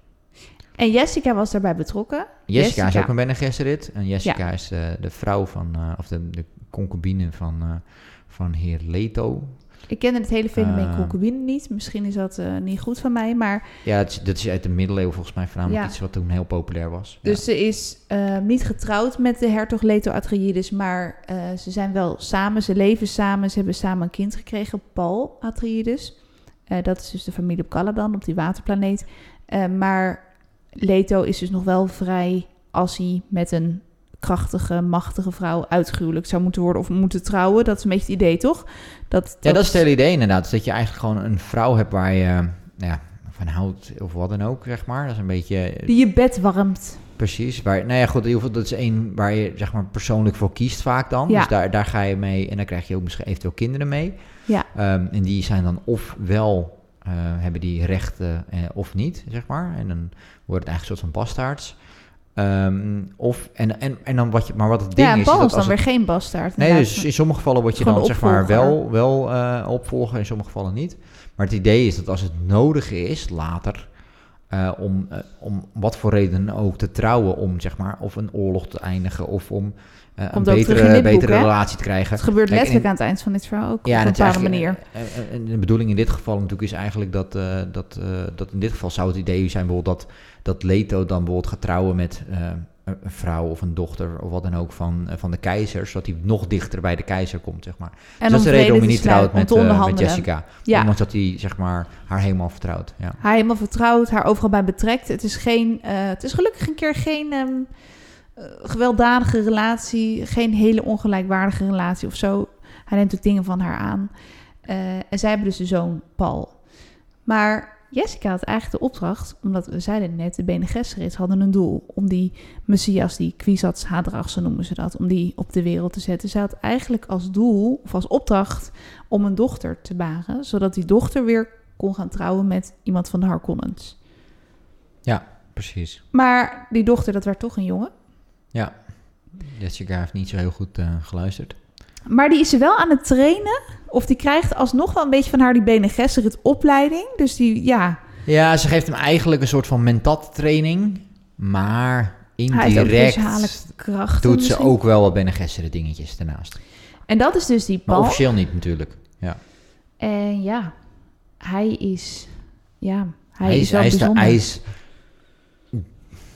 En Jessica was daarbij betrokken. Jessica, is ook een Bene Gesserit. En Jessica is de, de vrouw van, eh, of de, de concubine van, eh, van heer Leto. Ik kende het hele fenomeen Eh. concubine niet. Misschien is dat eh, niet goed van mij. Maar Ja, is, dat is uit de middeleeuwen volgens mij voornamelijk Ja. iets wat toen heel populair was. Dus ze is eh, niet getrouwd met de hertog Leto Atreides, maar eh, ze zijn wel samen, ze leven samen, ze hebben samen een kind gekregen, Paul Atreides. Eh, dat is dus de familie op Caladan, op die waterplaneet. Eh, maar Leto is dus nog wel vrij als hij met een krachtige, machtige vrouw uitgehuwelijk zou moeten worden of moeten trouwen. Dat is een beetje het idee, toch? Dat, Ja, dat is het hele idee inderdaad. Dat je eigenlijk gewoon een vrouw hebt waar je nou ja, van houdt of wat dan ook, zeg maar. Dat is een beetje... Die je bed warmt. Precies. Waar, nou ja, goed, in ieder geval, dat is één waar je zeg maar persoonlijk voor kiest vaak dan. Ja. Dus daar, daar ga je mee en dan krijg je ook misschien eventueel kinderen mee. Ja. Ehm, en die zijn dan ofwel eh hebben die rechten eh, of niet, zeg maar. En dan wordt het eigenlijk een soort van bastaards. Ehm, of, en, en, en dan wat je, maar wat het ding Ja, is, dat dan weer geen bastaard. Nee, dus in sommige gevallen word je dan zeg maar wel, wel eh, opvolger, in sommige gevallen niet. Maar het idee is dat als het nodig is, later, om, om wat voor reden ook te trouwen, om zeg maar, of een oorlog te eindigen, of om eh, een betere, boek, relatie te krijgen. Het gebeurt Kijk, letterlijk aan het eind van dit verhaal ook Ja, op en een bepaalde manier. en- de bedoeling in dit geval natuurlijk is eigenlijk dat, eh, dat, eh, dat in dit geval zou het idee zijn bijvoorbeeld dat, dat Leto dan bijvoorbeeld gaat trouwen met een vrouw of een dochter of wat dan ook van, van de keizer, zodat hij nog dichter bij de keizer komt, zeg maar. En Dus dat is de reden om je niet trouwt met, met. Jessica. Ja. Ondanks dat hij zeg maar haar helemaal vertrouwt. Ja. Haar helemaal vertrouwd, haar overal bij betrekt. Het is, geen, het is gelukkig een keer geen ehm, eh, gewelddadige relatie, geen hele ongelijkwaardige relatie of zo. Hij neemt ook dingen van haar aan. Eh, en zij hebben dus de zoon Paul. Maar Jessica had eigenlijk de opdracht, omdat we zeiden net, de Bene Gesserits hadden een doel om die Messias, die Kwisatz Haderach, zo noemen ze dat, om die op de wereld te zetten. Zij had eigenlijk als doel, of als opdracht, om een dochter te baren, zodat die dochter weer kon gaan trouwen met iemand van de Harkonnens. Precies. Maar die dochter, dat werd toch een jongen. Jessica heeft niet zo heel goed eh, geluisterd. Maar die is ze wel aan het trainen. Of die krijgt alsnog wel een beetje van haar die Bene Gesserit opleiding. Dus die, ja, Ja, ze geeft hem eigenlijk een soort van mentat training. Maar indirect krachten. doet ze ook wel wat Bene Gesserit dingetjes daarnaast. En dat is dus die Maar Paul. officieel niet natuurlijk. Ja. En ja, hij is, ja, hij, Hij is, is, wel hij is, de, hij is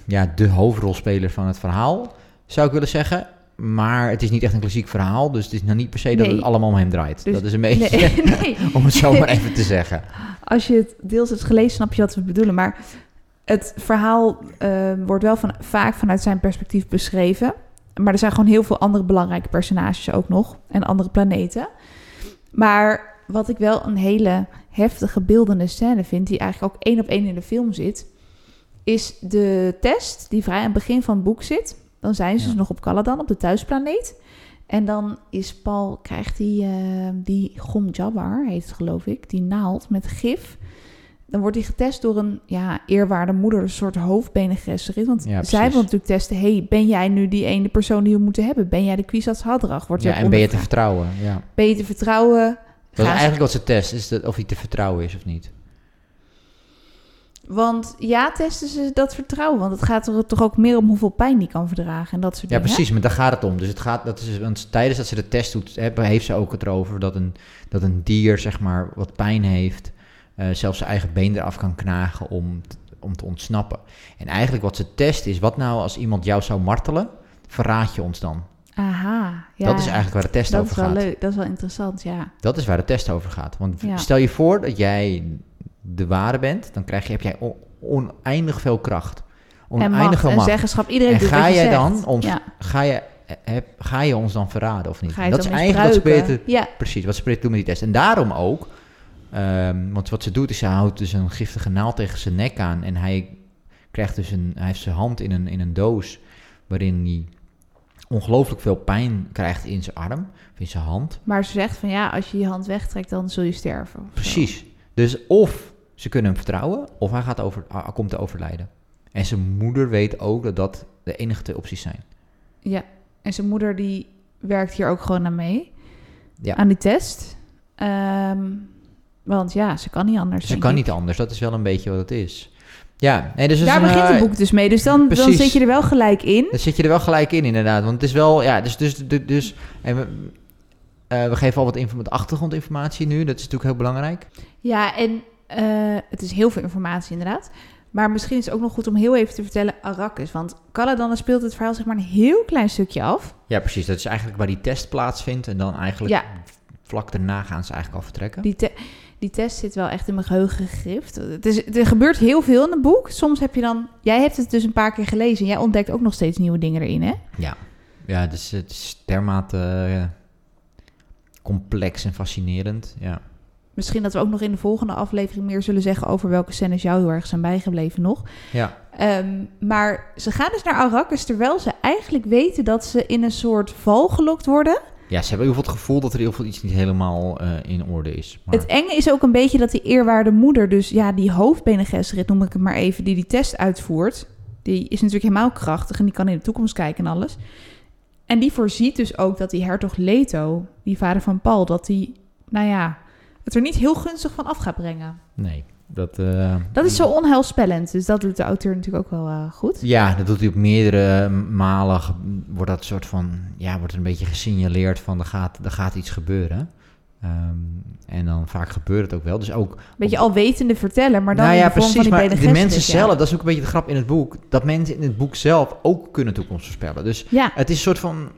ja, de hoofdrolspeler van het verhaal, zou ik willen zeggen. Maar het is niet echt een klassiek verhaal. Dus het is nou niet per se dat Nee. het allemaal om hem draait. Dus- dat is een beetje, Nee, nee. om het zo maar even te zeggen. Als je het deels hebt gelezen, snap je wat we bedoelen. Maar het verhaal eh, wordt wel van, vaak vanuit zijn perspectief beschreven. Maar er zijn gewoon heel veel andere belangrijke personages ook nog. En andere planeten. Maar wat ik wel een hele heftige beeldende scène vind... die eigenlijk ook één op één in de film zit... is de test die vrij aan het begin van het boek zit. Dan zijn ze Ja. dus nog op Caladan, op de thuisplaneet. En dan is Paul, krijgt hij eh, die Gom Jabbar, heet het geloof ik, die naald met gif. Dan wordt hij getest door een ja, eerwaarde moeder, een soort hoofdbenengresserit. Want Ja, zij wil natuurlijk testen, hey, ben jij nu die ene persoon die we moeten hebben? Ben jij de Kwisatz Haderach? Wordt Ja, en ben je te vertrouwen? Ja. Ben je te vertrouwen? Dat is eigenlijk wat ze test. Is dat of hij te vertrouwen is of niet. Want ja, testen ze dat vertrouwen. Want het gaat er toch ook meer om hoeveel pijn die kan verdragen en dat soort Ja, dingen. precies, maar daar gaat het om. Dus het gaat, dat is, want tijdens dat ze de test doet, heeft ze ook het erover dat een, dat een dier, zeg maar, wat pijn heeft, eh, zelfs zijn eigen been eraf kan knagen om, om te ontsnappen. En eigenlijk wat ze test is, wat nou als iemand jou zou martelen, verraad je ons dan? Aha, ja. dat is eigenlijk waar de test dat over is wel gaat. leuk. Dat is wel interessant, ja. Dat is waar de test over gaat. Want Ja. stel je voor dat jij de ware bent, dan krijg je, heb jij on- oneindig veel kracht. en Oneindig macht veel en macht. zeggenschap. Iedereen En doet ga wat je dan ons, Ja. ga, je, heb, ga je ons dan verraden of niet? Ga je dat is eigenlijk wat ze te, Ja, precies wat te doen met die test. En daarom ook, ehm, want wat ze doet is ze houdt dus een giftige naald tegen zijn nek aan en hij krijgt dus een, hij heeft zijn hand in een, in een doos waarin hij ongelooflijk veel pijn krijgt in zijn arm, of in zijn hand. maar ze zegt van ja, als je je hand wegtrekt, dan zul je sterven. zo. Precies. Dus of ze kunnen hem vertrouwen, of hij gaat over, hij komt te overlijden. En zijn moeder weet ook dat dat de enige twee opties zijn. Ja, en zijn moeder die werkt hier ook gewoon aan mee. Ja. Aan die test. Ehm, want ja, ze kan niet anders. Ze kan ik. niet anders, dat is wel een beetje wat het is. Ja, nee, dus Daar begint eh, het boek dus mee. Dus dan, dan zit je er wel gelijk in. Daar zit je er wel gelijk in, inderdaad. Want het is wel, ja, dus, dus, dus, dus en we, eh, we geven al wat inform- achtergrondinformatie nu, dat is natuurlijk heel belangrijk. Ja, en eh, het is heel veel informatie inderdaad. Maar misschien is het ook nog goed om heel even te vertellen Arrakis. Want Caladan speelt het verhaal zeg maar een heel klein stukje af. Ja, precies, dat is eigenlijk waar die test plaatsvindt. En dan eigenlijk Ja. vlak daarna gaan ze eigenlijk al vertrekken. Die, te- die test zit wel echt in mijn geheugen gegrift. Het is, er gebeurt heel veel in het boek. Soms heb je dan... Jij hebt het dus een paar keer gelezen. Jij ontdekt ook nog steeds nieuwe dingen erin, hè? Ja, ja dus het is dermate eh, complex en fascinerend. Ja. Misschien dat we ook nog in de volgende aflevering meer zullen zeggen... over welke scènes jou heel erg zijn bijgebleven nog. ja, Ehm, maar ze gaan dus naar Arrakis... terwijl ze eigenlijk weten dat ze in een soort val gelokt worden... ja, ze hebben heel veel het gevoel dat er heel veel iets niet helemaal eh, in orde is. Maar, Het enge is ook een beetje dat die eerwaarde moeder, dus ja, die hoofdbenengesserit noem ik het maar even, die die test uitvoert, die is natuurlijk helemaal krachtig en die kan in de toekomst kijken en alles. En die voorziet dus ook dat die hertog Leto, die vader van Paul, dat die, nou ja, het er niet heel gunstig van af gaat brengen. nee, dat... eh, Dat is zo onheilspellend, dus dat doet de auteur natuurlijk ook wel eh, goed. Ja, dat doet hij op meerdere malen. Wordt dat soort van, ja, wordt een beetje gesignaleerd van er gaat, er gaat iets gebeuren. Ehm, en dan vaak gebeurt het ook wel. Dus ook, Beetje alwetende vertellen, maar dan nou in ja, de vorm precies. van die Maar de mensen ja. zelf, dat is ook een beetje de grap in het boek, dat mensen in het boek zelf ook kunnen toekomst voorspellen. Dus Ja, het is een soort van,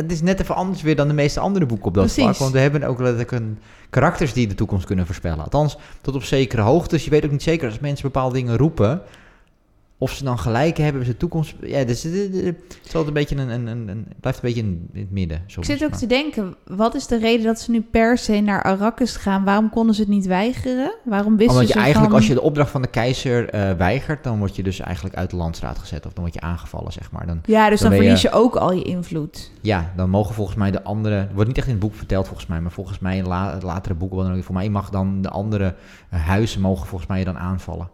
het is net even anders weer dan de meeste andere boeken op dat Precies. vlak. Want we hebben ook letterlijk een karakters die de toekomst kunnen voorspellen. Althans, tot op zekere hoogte. Dus je weet ook niet zeker als mensen bepaalde dingen roepen. Of ze dan gelijk hebben, ze de toekomst. Ja, dus het is het is altijd een beetje een, een, een, een- het blijft een beetje in, het midden. Ik zit ook te denken, wat is de reden dat ze nu per se naar Arrakis gaan? Waarom konden ze het niet weigeren? Waarom wisten Omdat je ze eigenlijk, van... als je de opdracht van de keizer eh, weigert, dan word je dus eigenlijk uit de landstraat gezet. Of dan word je aangevallen, zeg maar. Dan, Ja, dus dan je- verlies je ook al je invloed. ja, dan mogen volgens mij de andere. Het wordt niet echt in het boek verteld, volgens mij. Maar volgens mij in la, latere ook, Voor mij mag dan de andere eh, huizen mogen volgens mij dan aanvallen.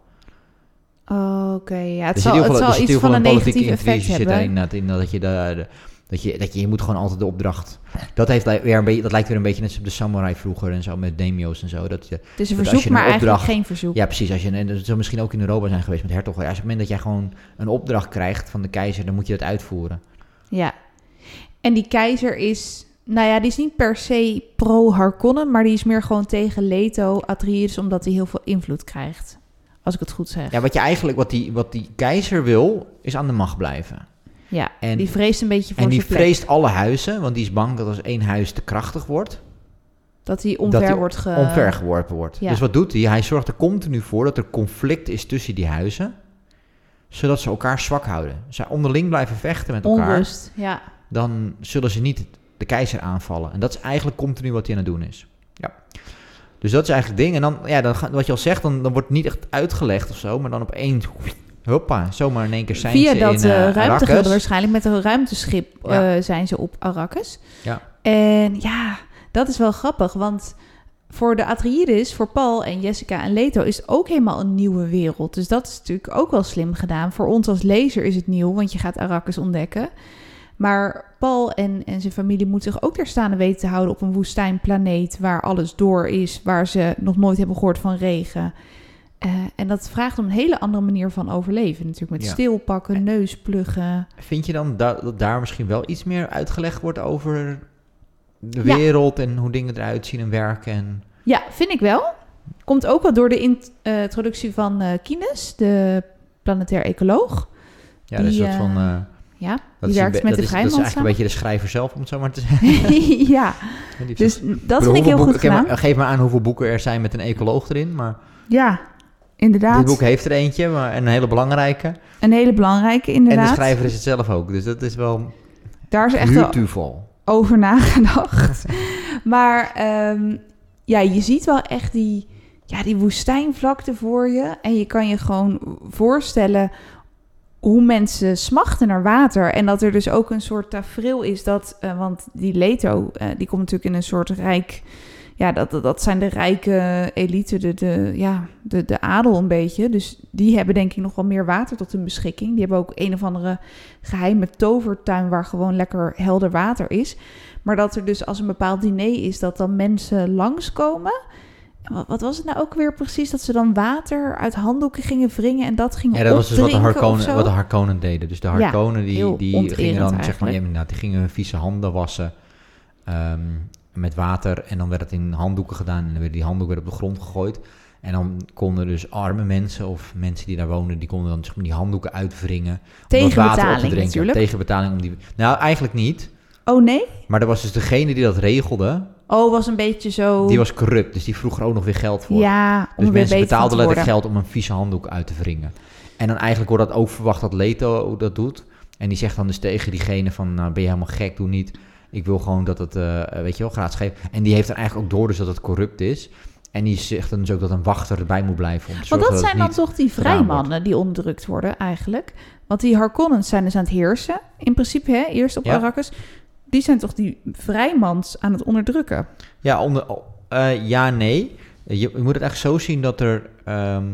Oh, Oké, ja, het zit zal, het zal zit iets van een negatief effect zit hebben. daarin, dat, in dat je de, de, Dat je, dat je, je moet gewoon altijd de opdracht... Dat, heeft weer een beetje, dat lijkt weer een beetje net zoals de samurai vroeger en zo, met daimyo's en zo. Dat je, Dus een Dat als verzoek, maar een eigenlijk geen verzoek. ja, precies. Als je, en dat zou misschien ook in Europa zijn geweest met hertog. Ja, als op het moment dat jij gewoon een opdracht krijgt van de keizer, dan moet je dat uitvoeren. Ja. En die keizer is, nou ja, die is niet per se pro-Harkonnen, maar die is meer gewoon tegen Leto Atreides, omdat hij heel veel invloed krijgt. Als ik het goed zeg. Ja, wat je eigenlijk, wat die, wat die keizer wil, is aan de macht blijven. Ja, En- die vreest een beetje voor En die vreest alle huizen, want die is bang dat als één huis te krachtig wordt, Dat hij omver dat wordt ge... omvergeworpen wordt. ja. Dus wat doet hij? Hij zorgt er continu voor dat er conflict is tussen die huizen, zodat ze elkaar zwak houden. Zij onderling blijven vechten met elkaar, Onrust, ja. dan zullen ze niet de keizer aanvallen. En dat is eigenlijk continu wat hij aan het doen is. Ja. Dus dat is eigenlijk het ding. En dan, ja, dan, wat je al zegt, dan, dan wordt het niet echt uitgelegd of zo, maar dan opeens, hoppa, zomaar in één keer zijn Via ze dat in uh, waarschijnlijk met een ruimteschip Ja. eh, zijn ze op Arrakis. Ja. En ja, dat is wel grappig, want voor de Atreides, voor Paul en Jessica en Leto is het ook helemaal een nieuwe wereld. Dus dat is natuurlijk ook wel slim gedaan. Voor ons als lezer is het nieuw, want je gaat Arrakis ontdekken. Maar Paul en, en zijn familie moeten zich ook ter staande weten te houden op een woestijnplaneet waar alles door is, waar ze nog nooit hebben gehoord van regen. Eh, en dat vraagt om een hele andere manier van overleven. Natuurlijk met Ja. stilpakken, neuspluggen. Vind je dan da- dat daar misschien wel iets meer uitgelegd wordt over de Ja. wereld en hoe dingen eruit zien en werken? En... Ja, vind ik wel. Komt ook wel door de int- eh, introductie van eh Kines, de planetair ecoloog. Ja, dat is Die, een soort van... Ja, dat die werkt een met de is, dat is eigenlijk een beetje de schrijver zelf, om het zo maar te zeggen. ja, dus dat vind ik heel goed gedaan. maar- Geef me aan hoeveel boeken er zijn met een ecoloog erin, maar Ja, inderdaad. dit boek heeft er eentje, maar een hele belangrijke. Een hele belangrijke, En de inderdaad. schrijver is het zelf ook, dus dat is wel Daar is echt toeval. over nagedacht. maar ehm, ja, je ziet wel echt die, ja, die woestijnvlakte voor je. En je kan je gewoon voorstellen hoe mensen smachten naar water. En dat er dus ook een soort tafereel is dat... eh, want die Leto, eh, die komt natuurlijk in een soort rijk... Ja, dat, dat, zijn de rijke elite, de, de, ja, de, de adel een beetje. Dus die hebben denk ik nog wel meer water tot hun beschikking. Die hebben ook een of andere geheime tovertuin waar gewoon lekker helder water is. Maar dat er dus als een bepaald diner is, dat dan mensen langskomen. Wat, wat was het nou ook weer precies? Dat ze dan water uit handdoeken gingen wringen en dat gingen Ja, dat was dus wat de, Harkonnen, wat de Harkonnen deden. Dus de Harkonnen heel die, die gingen dan, zeg maar, inderdaad, die gingen hun vieze handen wassen ehm, met water. En dan werd het in handdoeken gedaan en dan werden die handdoeken weer op de grond gegooid. En dan konden dus arme mensen of mensen die daar woonden, die konden dan zeg maar, die handdoeken uitwringen. om dat Tegen water op te betaling drinken. natuurlijk. Tegen betaling om die... Nou, eigenlijk niet. Oh nee? Maar er was dus degene die dat regelde, Oh, was een beetje zo... die was corrupt. Dus die vroeg er ook nog weer geld voor. Ja, om Dus weer mensen betaalden te letterlijk geld om een vieze handdoek uit te wringen. En dan eigenlijk wordt dat ook verwacht dat Leto dat doet. En die zegt dan dus tegen diegene van, nou ben je helemaal gek, doe niet. Ik wil gewoon dat het, eh, weet je wel, gratis geven. En die heeft er eigenlijk ook door dus dat het corrupt is. En die zegt dan dus ook dat een wachter erbij moet blijven. Om te Want zorgen dat zijn dan toch die vrijmannen die onderdrukt worden eigenlijk. Want die Harkonnens zijn dus aan het heersen. In principe, hè, eerst op Ja. Arrakis. Die zijn toch die vrijmans aan het onderdrukken. Ja, onder, oh, eh, ja, nee. Je, je moet het echt zo zien dat er, ehm,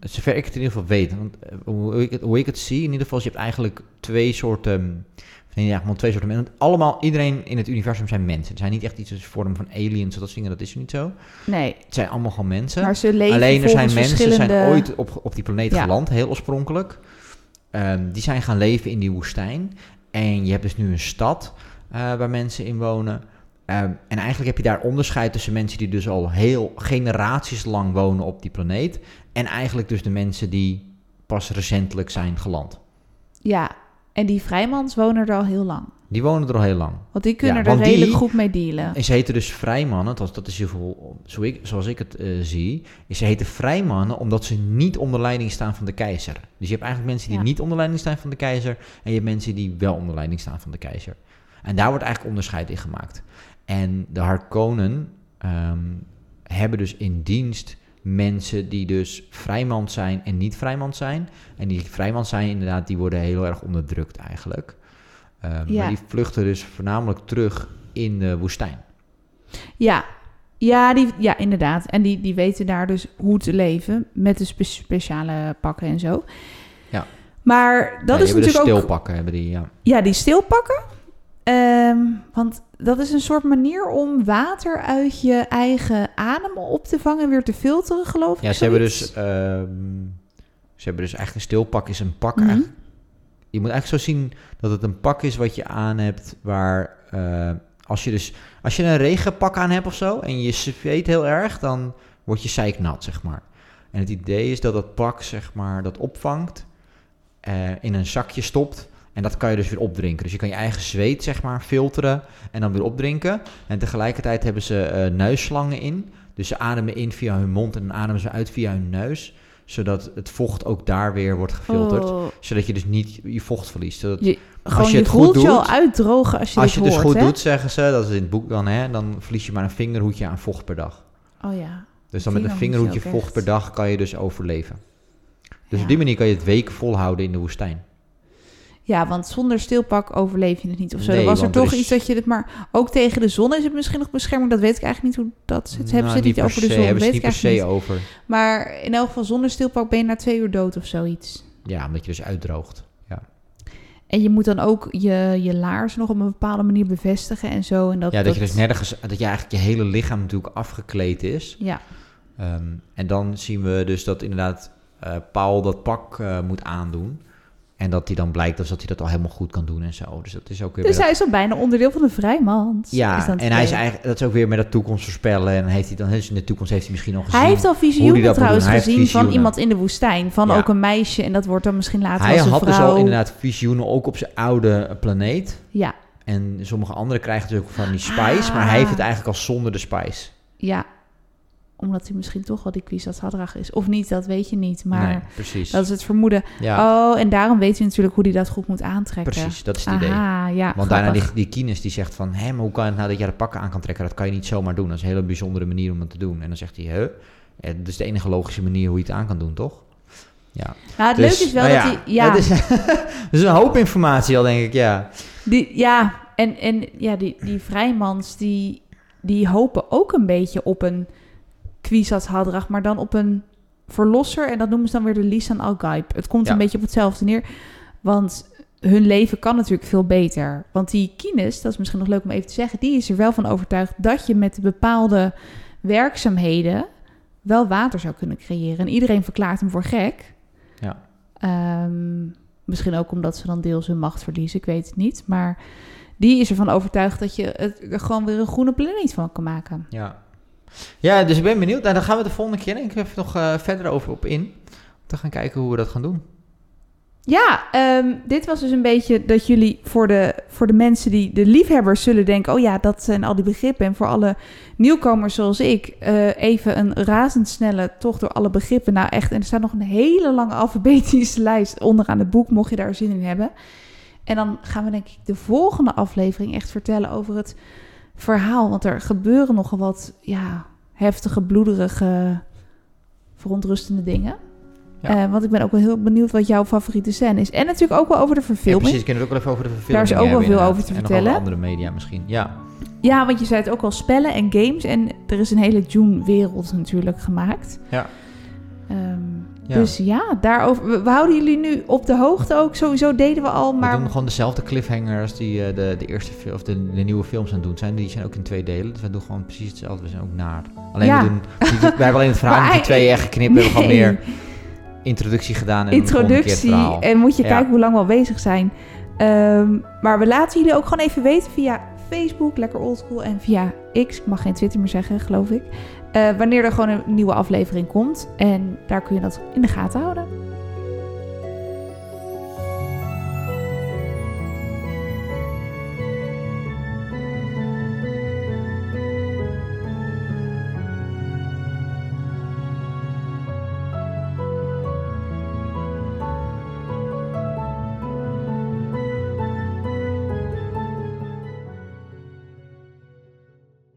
zover ik het in ieder geval weet, want eh, hoe ik, het, hoe ik het zie, in ieder geval, is je hebt eigenlijk twee soorten, nee, ja, twee soorten mensen. Allemaal, iedereen in het universum zijn mensen. Het zijn niet echt iets in de vorm van aliens of dat soort dingen, dat is er niet zo. Nee, Het zijn allemaal gewoon mensen. maar ze leven Alleen er zijn mensen verschillende... zijn ooit op, op die planeet Ja. geland, heel oorspronkelijk. Ehm, die zijn gaan leven in die woestijn. En je hebt dus nu een stad waar mensen in wonen. Ehm, en eigenlijk heb je daar onderscheid tussen mensen die dus al heel generaties lang wonen op die planeet. En eigenlijk dus de mensen die pas recentelijk zijn geland. Ja, en die vrijmans wonen er al heel lang. Die wonen er al heel lang. Want die kunnen Ja, er redelijk goed mee dealen. En ze heten dus vrijmannen, dat, dat is heel zo ik, zoals ik het eh, zie, is ze heten vrijmannen omdat ze niet onder leiding staan van de keizer. Dus je hebt eigenlijk mensen die Ja. niet onder leiding staan van de keizer en je hebt mensen die wel onder leiding staan van de keizer. En daar wordt eigenlijk onderscheid in gemaakt. En de Harkonnen ehm, hebben dus in dienst mensen die dus vrijmand zijn en niet vrijmand zijn. En die vrijmand zijn inderdaad, die worden heel erg onderdrukt eigenlijk. Ehm, Ja. Maar die vluchten dus voornamelijk terug in de woestijn. Ja, ja, die, ja inderdaad. En die, die weten daar dus hoe te leven met de spe- speciale pakken en zo. Ja. Maar dat Ja, is hebben natuurlijk dus ook... stilpakken, hebben die, ja. Ja, die stilpakken. Ehm, want dat is een soort manier om water uit je eigen adem op te vangen en weer te filteren, geloof ik. Ja, ze hebben, dus, ehm, ze hebben dus eigenlijk een stilpak is een pak. Mhm. je moet eigenlijk zo zien dat het een pak is wat je aan hebt waar... eh, als je dus als je een regenpak aan hebt of zo en je zweet heel erg, dan word je zeiknat, zeg maar. En het idee is dat dat pak, zeg maar, dat opvangt, eh, in een zakje stopt en dat kan je dus weer opdrinken. Dus je kan je eigen zweet, zeg maar, filteren en dan weer opdrinken. En tegelijkertijd hebben ze neusslangen in. Dus ze ademen in via hun mond en dan ademen ze uit via hun neus. Zodat het vocht ook daar weer wordt gefilterd. Oh, Zodat je dus niet je vocht verliest. Zodat, je, gewoon, je het goed voelt je doet- al uitdrogen als je als je het dus goed hè? doet, zeggen ze, dat is in het boek dan, hè, dan verlies je maar een vingerhoedje aan vocht per dag. Oh ja. Dus dan met een Vingerhoedje vocht echt. per dag kan je dus overleven. Dus Ja. op die manier kan je het weken volhouden in de woestijn. Ja, want zonder stilpak overleef je het niet of zo. Nee, was er er toch is- iets dat je het maar... Ook tegen de zon is het misschien nog bescherming. Dat weet ik eigenlijk niet hoe dat zit. hebben Nou, ze het niet over de zon? Hebben ze niet per se niet. over. Maar in elk geval zonder stilpak ben je na twee uur dood of zoiets. Ja, omdat je dus uitdroogt. Ja, En je moet dan ook je, je laars nog op een bepaalde manier bevestigen en zo. En dat, ja dat, je dus nergens, dat je eigenlijk je hele lichaam natuurlijk afgekleed is. Ja, Ehm, en dan zien we dus dat inderdaad eh, Paul dat pak eh, moet aandoen. En dat hij dan blijkt dus dat hij dat al helemaal goed kan doen en zo. Dus dat is ook weer dus hij is al bijna onderdeel van de vrijmand. Ja, en hij is eigenlijk, dat is ook weer met de toekomst voorspellen. En heeft hij dan, dus in de toekomst heeft hij misschien al gezien. Hij heeft al visioenen trouwens gezien van iemand in de woestijn. Van Ja. ook een meisje. En dat wordt dan misschien later Hij als een had dus al inderdaad visioenen, ook op zijn oude planeet. Ja, En sommige anderen krijgen ook van die spice, maar Ah. hij heeft het eigenlijk al zonder de spice. ja. Omdat hij misschien toch wel die Kwisatz Haderach is. Of niet, dat weet je niet. Maar nee, precies. dat is het vermoeden. ja, Oh, en daarom weet hij natuurlijk hoe hij dat goed moet aantrekken. precies, dat is het idee. Aha, ja. Want daarna die, grappig. die kines die zegt van, hé, maar hoe kan het nou dat jij de pakken aan kan trekken? Dat kan je niet zomaar doen. Dat is een hele bijzondere manier om dat te doen. En dan zegt hij, huh? Ja, dat is de enige logische manier hoe je het aan kan doen, toch? Ja. Nou, het Dus, leuke is wel nou dat hij... Ja, Het is, het is een hoop informatie al, denk ik, ja. Die, ja, en, en ja, die, die vrijmans, die, die hopen ook een beetje op een Kwisatz Haderach, maar dan op een verlosser. En dat noemen ze dan weer de Lisan al-Gaib. Het komt Ja. een beetje op hetzelfde neer. Want hun leven kan natuurlijk veel beter. Want die Kines, dat is misschien nog leuk om even te zeggen... die is er wel van overtuigd dat je met bepaalde werkzaamheden... wel water zou kunnen creëren. En iedereen verklaart hem voor gek. Ja. Ehm, misschien ook omdat ze dan deels hun macht verliezen, ik weet het niet. Maar die is ervan overtuigd dat je het er gewoon weer een groene planeet van kan maken. Ja. Ja, dus ik ben benieuwd. Nou, daar gaan we de volgende keer ik even nog eh, verder over op in. Om te gaan kijken hoe we dat gaan doen. Ja, ehm, dit was dus een beetje dat jullie voor de, voor de mensen die de liefhebbers zullen denken: oh ja, dat zijn al die begrippen. En voor alle nieuwkomers zoals ik, eh, even een razendsnelle tocht door alle begrippen. Nou, echt, en er staat nog een hele lange alfabetische lijst onderaan het boek, mocht je daar zin in hebben. En dan gaan we, denk ik, de volgende aflevering echt vertellen over het verhaal. Want er gebeuren nogal wat ja, heftige, bloederige, verontrustende dingen. Ja. Eh, want ik ben ook wel heel benieuwd wat jouw favoriete scène is. En natuurlijk ook wel over de Ja, verfilming. precies. Kunnen we ook wel even over de verfilming Daar is ook wel veel over te en vertellen. over andere media misschien. Ja. Ja, want je zei het ook al, spellen en games. En er is een hele June-wereld natuurlijk gemaakt. Ja. Ehm, Ja. Dus ja, daarover. We, we houden jullie nu op de hoogte ook. Sowieso deden we al, We maar... doen gewoon dezelfde cliffhangers die eh, de, de eerste of de, de nieuwe films aan het doen zijn. Die zijn ook in twee delen. Dus we doen gewoon precies hetzelfde. We zijn ook naar. Alleen Ja. we doen. wij hebben alleen het verhaal die twee echt geknipt. We hebben gewoon meer introductie gedaan. En introductie. En moet je Ja. kijken hoe lang we al bezig zijn. Ehm, maar we laten jullie ook gewoon even weten via Facebook, lekker oldschool. En via X, ik mag geen Twitter meer zeggen, geloof ik. Eh, wanneer er gewoon een nieuwe aflevering komt. En daar kun je dat in de gaten houden.